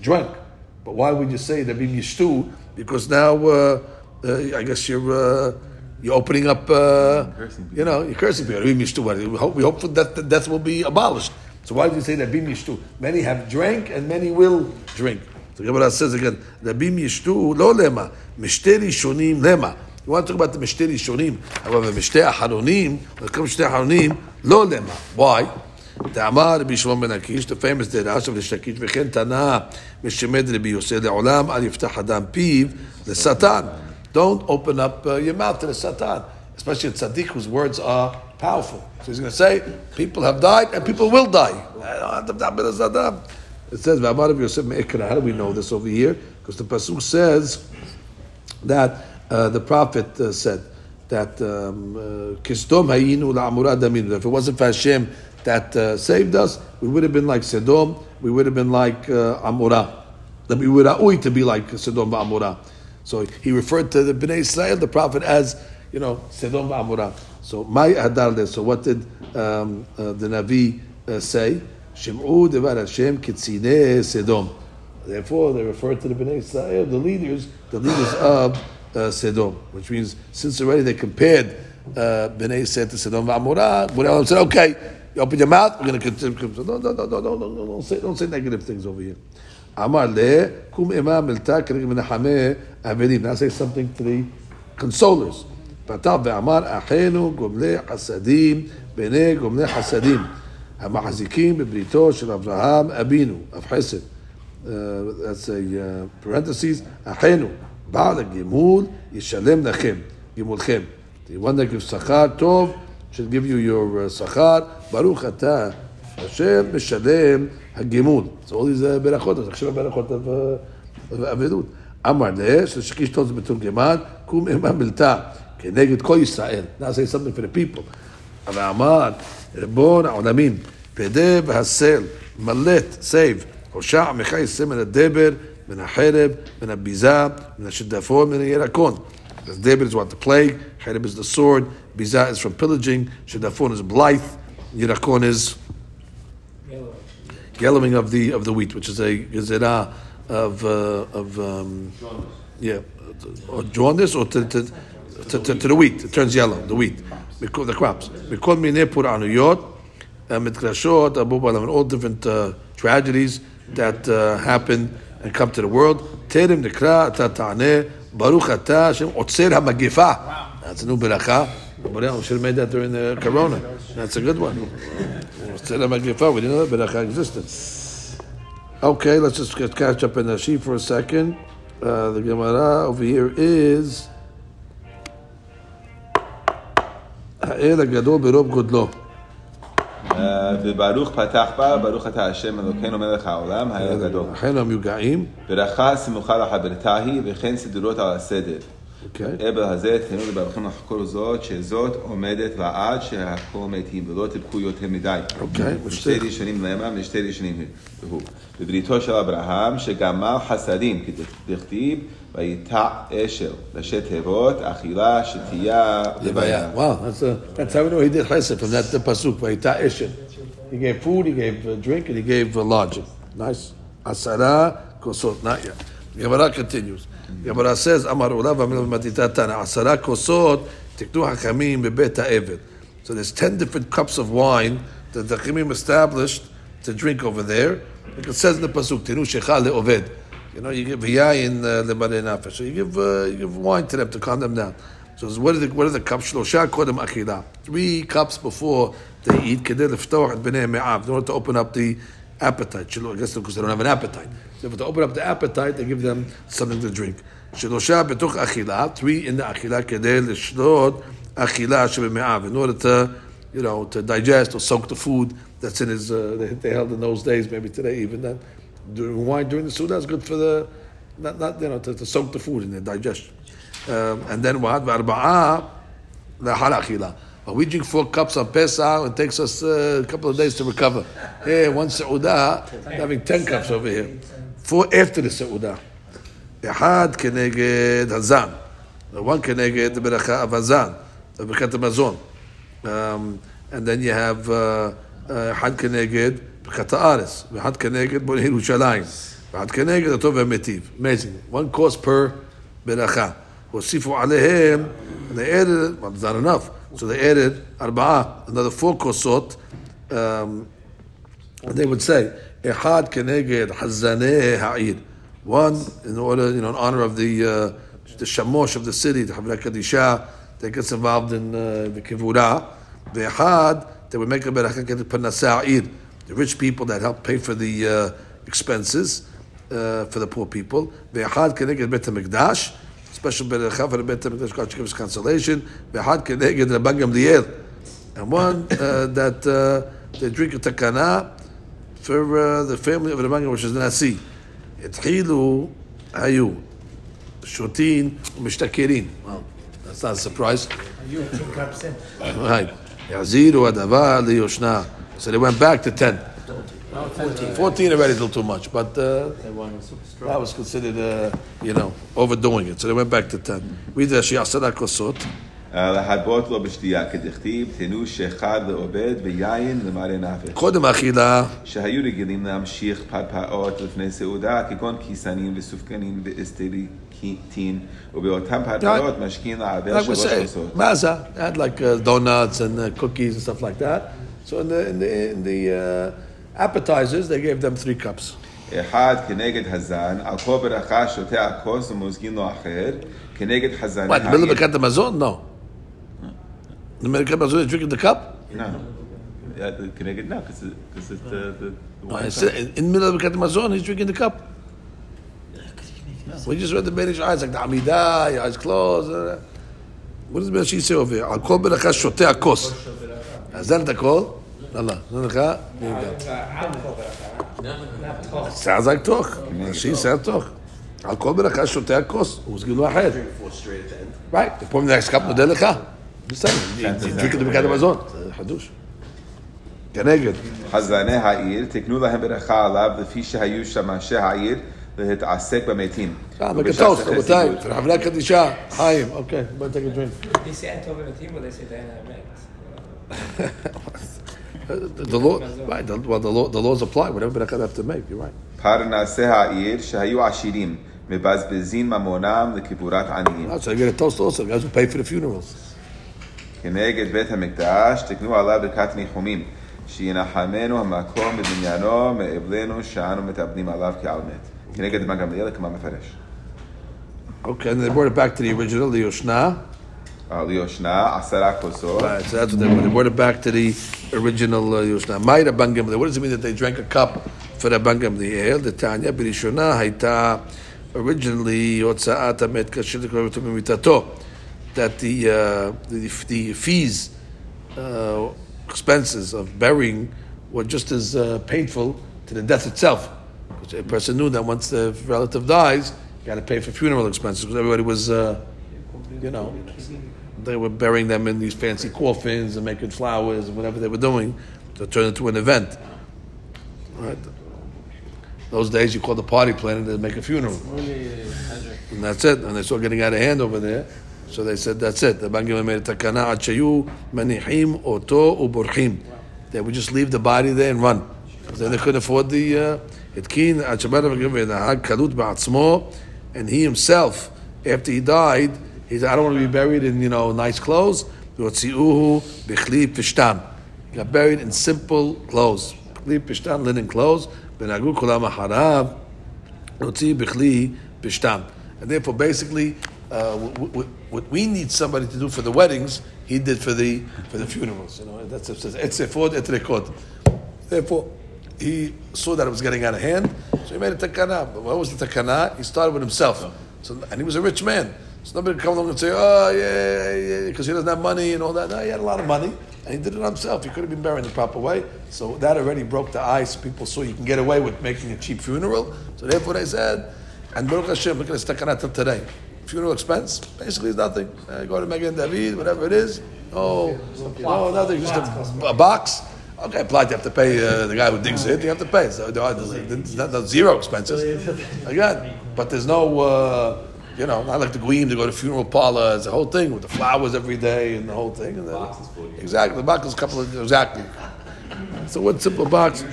drunk. But why would you say Rabim Yishtu? Because now, uh, uh, I guess you're, uh, you're opening up, uh, you know, you're cursing people. We hope, we hope that, that death will be abolished. So why do you say Rabim Yishtu? Many have drank and many will drink. So Gemara says again, Rabim Yishtu, lo lema, mishte rishonim lema. You want to talk about the Mishteh Rishonim. However, Mishteh Acharonim, the it comes to lo lema. Why? דאמר Rabbi שמעון Ben עקיש, the famous דרש of לשקיש, וכן תנא משמד Rabbi Yosef le'olam al yiftah adam piv le'satan. Don't open up uh, your mouth to the Satan, especially a tzaddik whose words are powerful. So he's going to say, people have died and people will die. It says, How do we know this over here? Because the Pasuk says that uh, the prophet uh, said that um, uh, hayinu la'amura daminu. If it wasn't for Hashem that uh, saved us, we would have been like Sodom. We would have been like uh, Amorah. That we would have to be like Sodom va'amura. So he referred to the Bnei Israel, the prophet, as you know Sodom va'amura. So my hadar So what did um, uh, the Navi say? Shem'u devar Hashem Sodom. Therefore, they refer to the Bnei Israel, the leaders, the leaders of uh, Sodom, which means since already they compared uh, Bnei Israel to Sodom v'Amorah, Bnei said, "Okay, you open your mouth, we're going to continue." So no, no, no, no, no, no, no, don't say, don't say negative things over here. Amar le kum imam milta k'rig menachame avedim. Now say something to the consolers. פתח ואמר אחינו גומלי חסדים בני גומלי חסדים המחזיקים בבריתו של אברהם אבינו, אב חסד. Uh, that's a uh, parentheses, אחינו, בעל הגימול ישלם לכם, one that gives שכר טוב should give you your uh, שכר, ברוך אתה, השם משלם. So all these uh, ברכות, אז עכשיו ברכות of, uh, of אבלות. אמר לה, ששקיש טוב זה מתורגמן, קום אימה מלתה, כנגד כל ישראל. Say something for the people. ואמר, ריבון העולמים, פדה והסל, מלט, save, הושע יצא מן הדבר, מן החרב, מן הביזה, Because Dever is what? The plague, Harib is the sword, Biza is from pillaging, Shadafon is blithe, Yirakon is yellowing of the of the wheat, which is a gezerah of uh, of um, yeah, or jaundice or to, to, to, to, to the wheat. It turns yellow, the wheat, because the crops. Because mine anuyot, mitkrashot, abu all different uh, tragedies that uh, happen and come to the world. Terem nikra ata ta'aneh, baruch ata Hashem otzer hamagifa. That's a new beracha. But yeah, we should have made that during the corona. That's a good one. Otzer hamagifa. We didn't know that beracha existed. Okay, let's just get catch up in the sheet for a second. Uh, the Gemara over here is האל הגדול ברוב גודלו. אה, וברוך פתח בה, ברוך אתה השם אלוקינו מלך העולם, האל הגדול. אחינו המיוגעים, ברכה סמוכה לחברתה היא, וכן סידורות על הסדר. אוקיי? אבל הזה תהנו לברכם לחקור זאת, שזאת עומדת לעד שהכל מתים, ולא תבכו יותר מדי. אוקיי, ושתי- ראשונים למה, ושתי ראשונים הוא. בבריתו של אברהם, שגמל חסדים, כדכתיב, ויטע אשל, ראשי תיבות, אכילה, שתייה, לוויה. Wow, that's, a, that's how we know he did chesed from that the pasuk. Vayita eshet. He gave food, he gave uh, drink, and he gave uh, lodging. Nice. Asara kosot. Not yet. Gemara continues. Gemara says, Amar ulav amil matita tana. Asara kosot tiknu hakamim bebet ha'eved. So there's ten different cups of wine that the Chachamim established to drink over there. Like it says in the pasuk, tinu shecha le'oved. You know, you give yayin uh, le'malei nafesh. So you give uh, you give wine to them to calm them down. So what are the what are the cups? Shlosha kodem achila. Three cups before they eat. Kedei leftoach et bnei me'av. In order to open up the appetite. I guess because they don't have an appetite. So to open up the appetite, they give them something to drink. Shlosha betoch achila. Three in the achila. Kedei lishlot achila shebeme'av. In order to you know to digest or soak the food That's in his. Uh, they, they held in those days, maybe today even then Doing wine during the Suda is good for the, not, not you know to, to soak the food in the digestion. Um, and then what? V'arba'ah lahal achila. But we drink four cups on Pesach, it takes us uh, a couple of days to recover. Hey, one Seudah, having ten cups over here. Four after the Seudah. אחד כנגד הזן, one כנגד ברכה אבזן, ברכת המזון. Um, and then you have uh, uh, אחד כנגד ברכת הארץ, ואחד כנגד בונה ירושלים, ואחד כנגד הטוב והמיטיב. Amazing. One course per ברכה. הוסיפו עליהם, and they added, well, it's not enough, so they added ארבעה, another four כוסות, um, and they would say, אחד כנגד חזני העיר. One, in order, you know, in honor of the uh, the shamosh of the city, the Havra Kadisha, that gets involved in uh, the kivura. Ve'achad, they would make a beracha get panasei ha'ir, the rich people that help pay for the uh, expenses uh, for the poor people. Ve'achad keneged bet hamikdash, special beracha for the bet hamikdash, God should give us consolation. Ve'achad keneged Rabban Gamliel, and one uh, that uh, they drink a takana for uh, the family of Rabban Gamliel, which is Nasi. התחילו, היו, שותים ומשתכרים. Well, that's not a surprise. Right. יחזירו הדבר ליושנה. So they went back to 10. 14 already is a little too much, but uh, that was considered, uh, you know, overdoing it. So they went back to 10. We did שיעשרה כוסות. להרבות לו בשתייה, כדכתיב, תנו שאחד לעובד ויין למראה נפש. קודם האכילה, שהיו רגילים להמשיך פרפרות לפני סעודה, כגון כיסנים וסופגנים ואסטריקיטין, ובאותם פרפרות משקיעים לעבר like we שלוש say, כוסות. maza, they had like uh, donuts and uh, cookies and stuff like that. So in the in the, in the uh, appetizers, they gave them three cups. אחד כנגד הזן, על כל ברכה שותה הכוס ומוזגין לו אחר, כנגד מה, לברכת המזון? לא. המזון, drinking the cup? No. כנגד, no. Uh, in middle of ברכת המזון, he's drinking the cup. We just read the Ben Ish eyes, like the Amidah, your eyes closed. Uh, what does Ben Ish say over here? Al kol ברכה שותה akos. אז זה את לא, לא, זה לך? Sounds like talk. She said talk. על כל ברכה שותה הכוס. הוא סגילו אחר. Right, פה next cup נודה לך. בסדר, דריקת ברכת המזון. זה חידוש. כנגד. חזני העיר, תקנו להם ברכה עליו, לפי שהיו שם אנשי העיר, להתעסק במתים. אה, ובשעת בקטוס, החסידות. רבותיי, חברי הקדישה, חיים, אוקיי, בוא נתק דרינק. They say I told the team, but The law, right, the- well, the law, the laws apply, whatever ברכה they have to make, you're right. פרנסי העיר, שהיו עשירים, מבזבזים ממונם לקבורת עניים. So they get a toast also, the guys who pay for the funerals. כנגד בית המקדש, תקנו עליו ברכת ניחומים, שינחמנו המקום בבניינו מאבלנו שאנו מתאבדים עליו כעל מת. כנגד רבן גמליאל, כמה מפרש. Okay, and they brought it back to the original, the Yoshna. Right, so that's what they. Brought it back to the original uh, Yoshna. Mai Rabban What does it mean that they drank a cup for the Gamliel? The Tanya Birishona Haita originally Yotzaat Amet Mitato. That the, uh, the, the fees, uh, expenses of burying were just as uh, painful to the death itself. Because a person knew that once the relative dies, you got to pay for funeral expenses because everybody was, uh, you know they were burying them in these fancy coffins and making flowers and whatever they were doing to turn it into an event. Right? Those days you called the party planner to make a funeral. And that's it. And they saw getting out of hand over there. So they said, that's it. The Bangla made a takana ad shayu manihim oto uborchim. They would just leave the body there and run. Because then they couldn't afford the uh, itkin ad shabbat v'nahag kalut ba'atzmo. And he himself, after he died, he said, I don't want to be buried in, you know, nice clothes. Yotzi'uhu b'chli pishtan. He got buried in simple clothes. Linen clothes. B'nagu kulam aharav. Notzi b'chli b'shtam. And therefore, basically, uh, what, we need somebody to do for the weddings, he did for the for the funerals. You know, that's it says etzefod et rekod. Therefore, he saw that it was getting out of hand, so he made a takana. But what was the takana? He started with himself. So, and he was a rich man. So nobody could come along and say, "Oh, yeah, yeah," because he doesn't have money and all that. No, he had a lot of money, And he did it himself. He could have been buried in the proper way. So that already broke the ice. People saw you can get away with making a cheap funeral. So therefore they said, and Baruch Hashem, look at the takanat of today. Funeral expense basically is nothing. Uh, go to Magen David, whatever it is. Oh, no, nothing. Just a, a box. Okay, plot. You have to pay uh, the guy who digs it. You have to pay. So there are- there's not, not zero expenses. Again, but there's no, uh, you know, not like the Guim to go to funeral parlors, the whole thing with the flowers every day and the whole thing. And then, exactly, the box is a couple of exactly. So one simple box.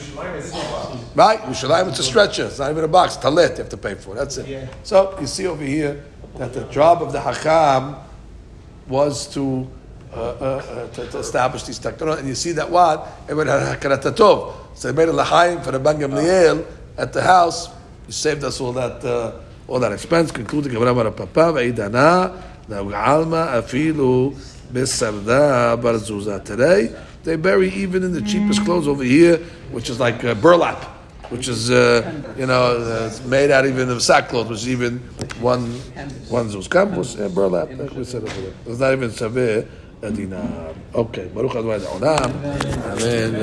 Right? Yerushalayim, it's a stretcher. It's not even a box. Talit, you have to pay for. That's it. So you see over here that the job of the Hakam was to, uh, uh, uh, to, to establish these taktanot. And you see that what? Everyone had hakarat tov. So they made a lahaim for the Ben Gamliel at the house. You saved us all that, uh, all that expense. Concluding Rav Papa ve'idana alma afilu bisarda bar zuzah. Today they bury even in the cheapest clothes over here, which is like uh, burlap, which is uh, you know uh, made out even of sackcloth, which is even one one zuz campus and burlap. Like we said over there, it's not even saveh. Okay, Baruch Adonai Olam. Amen.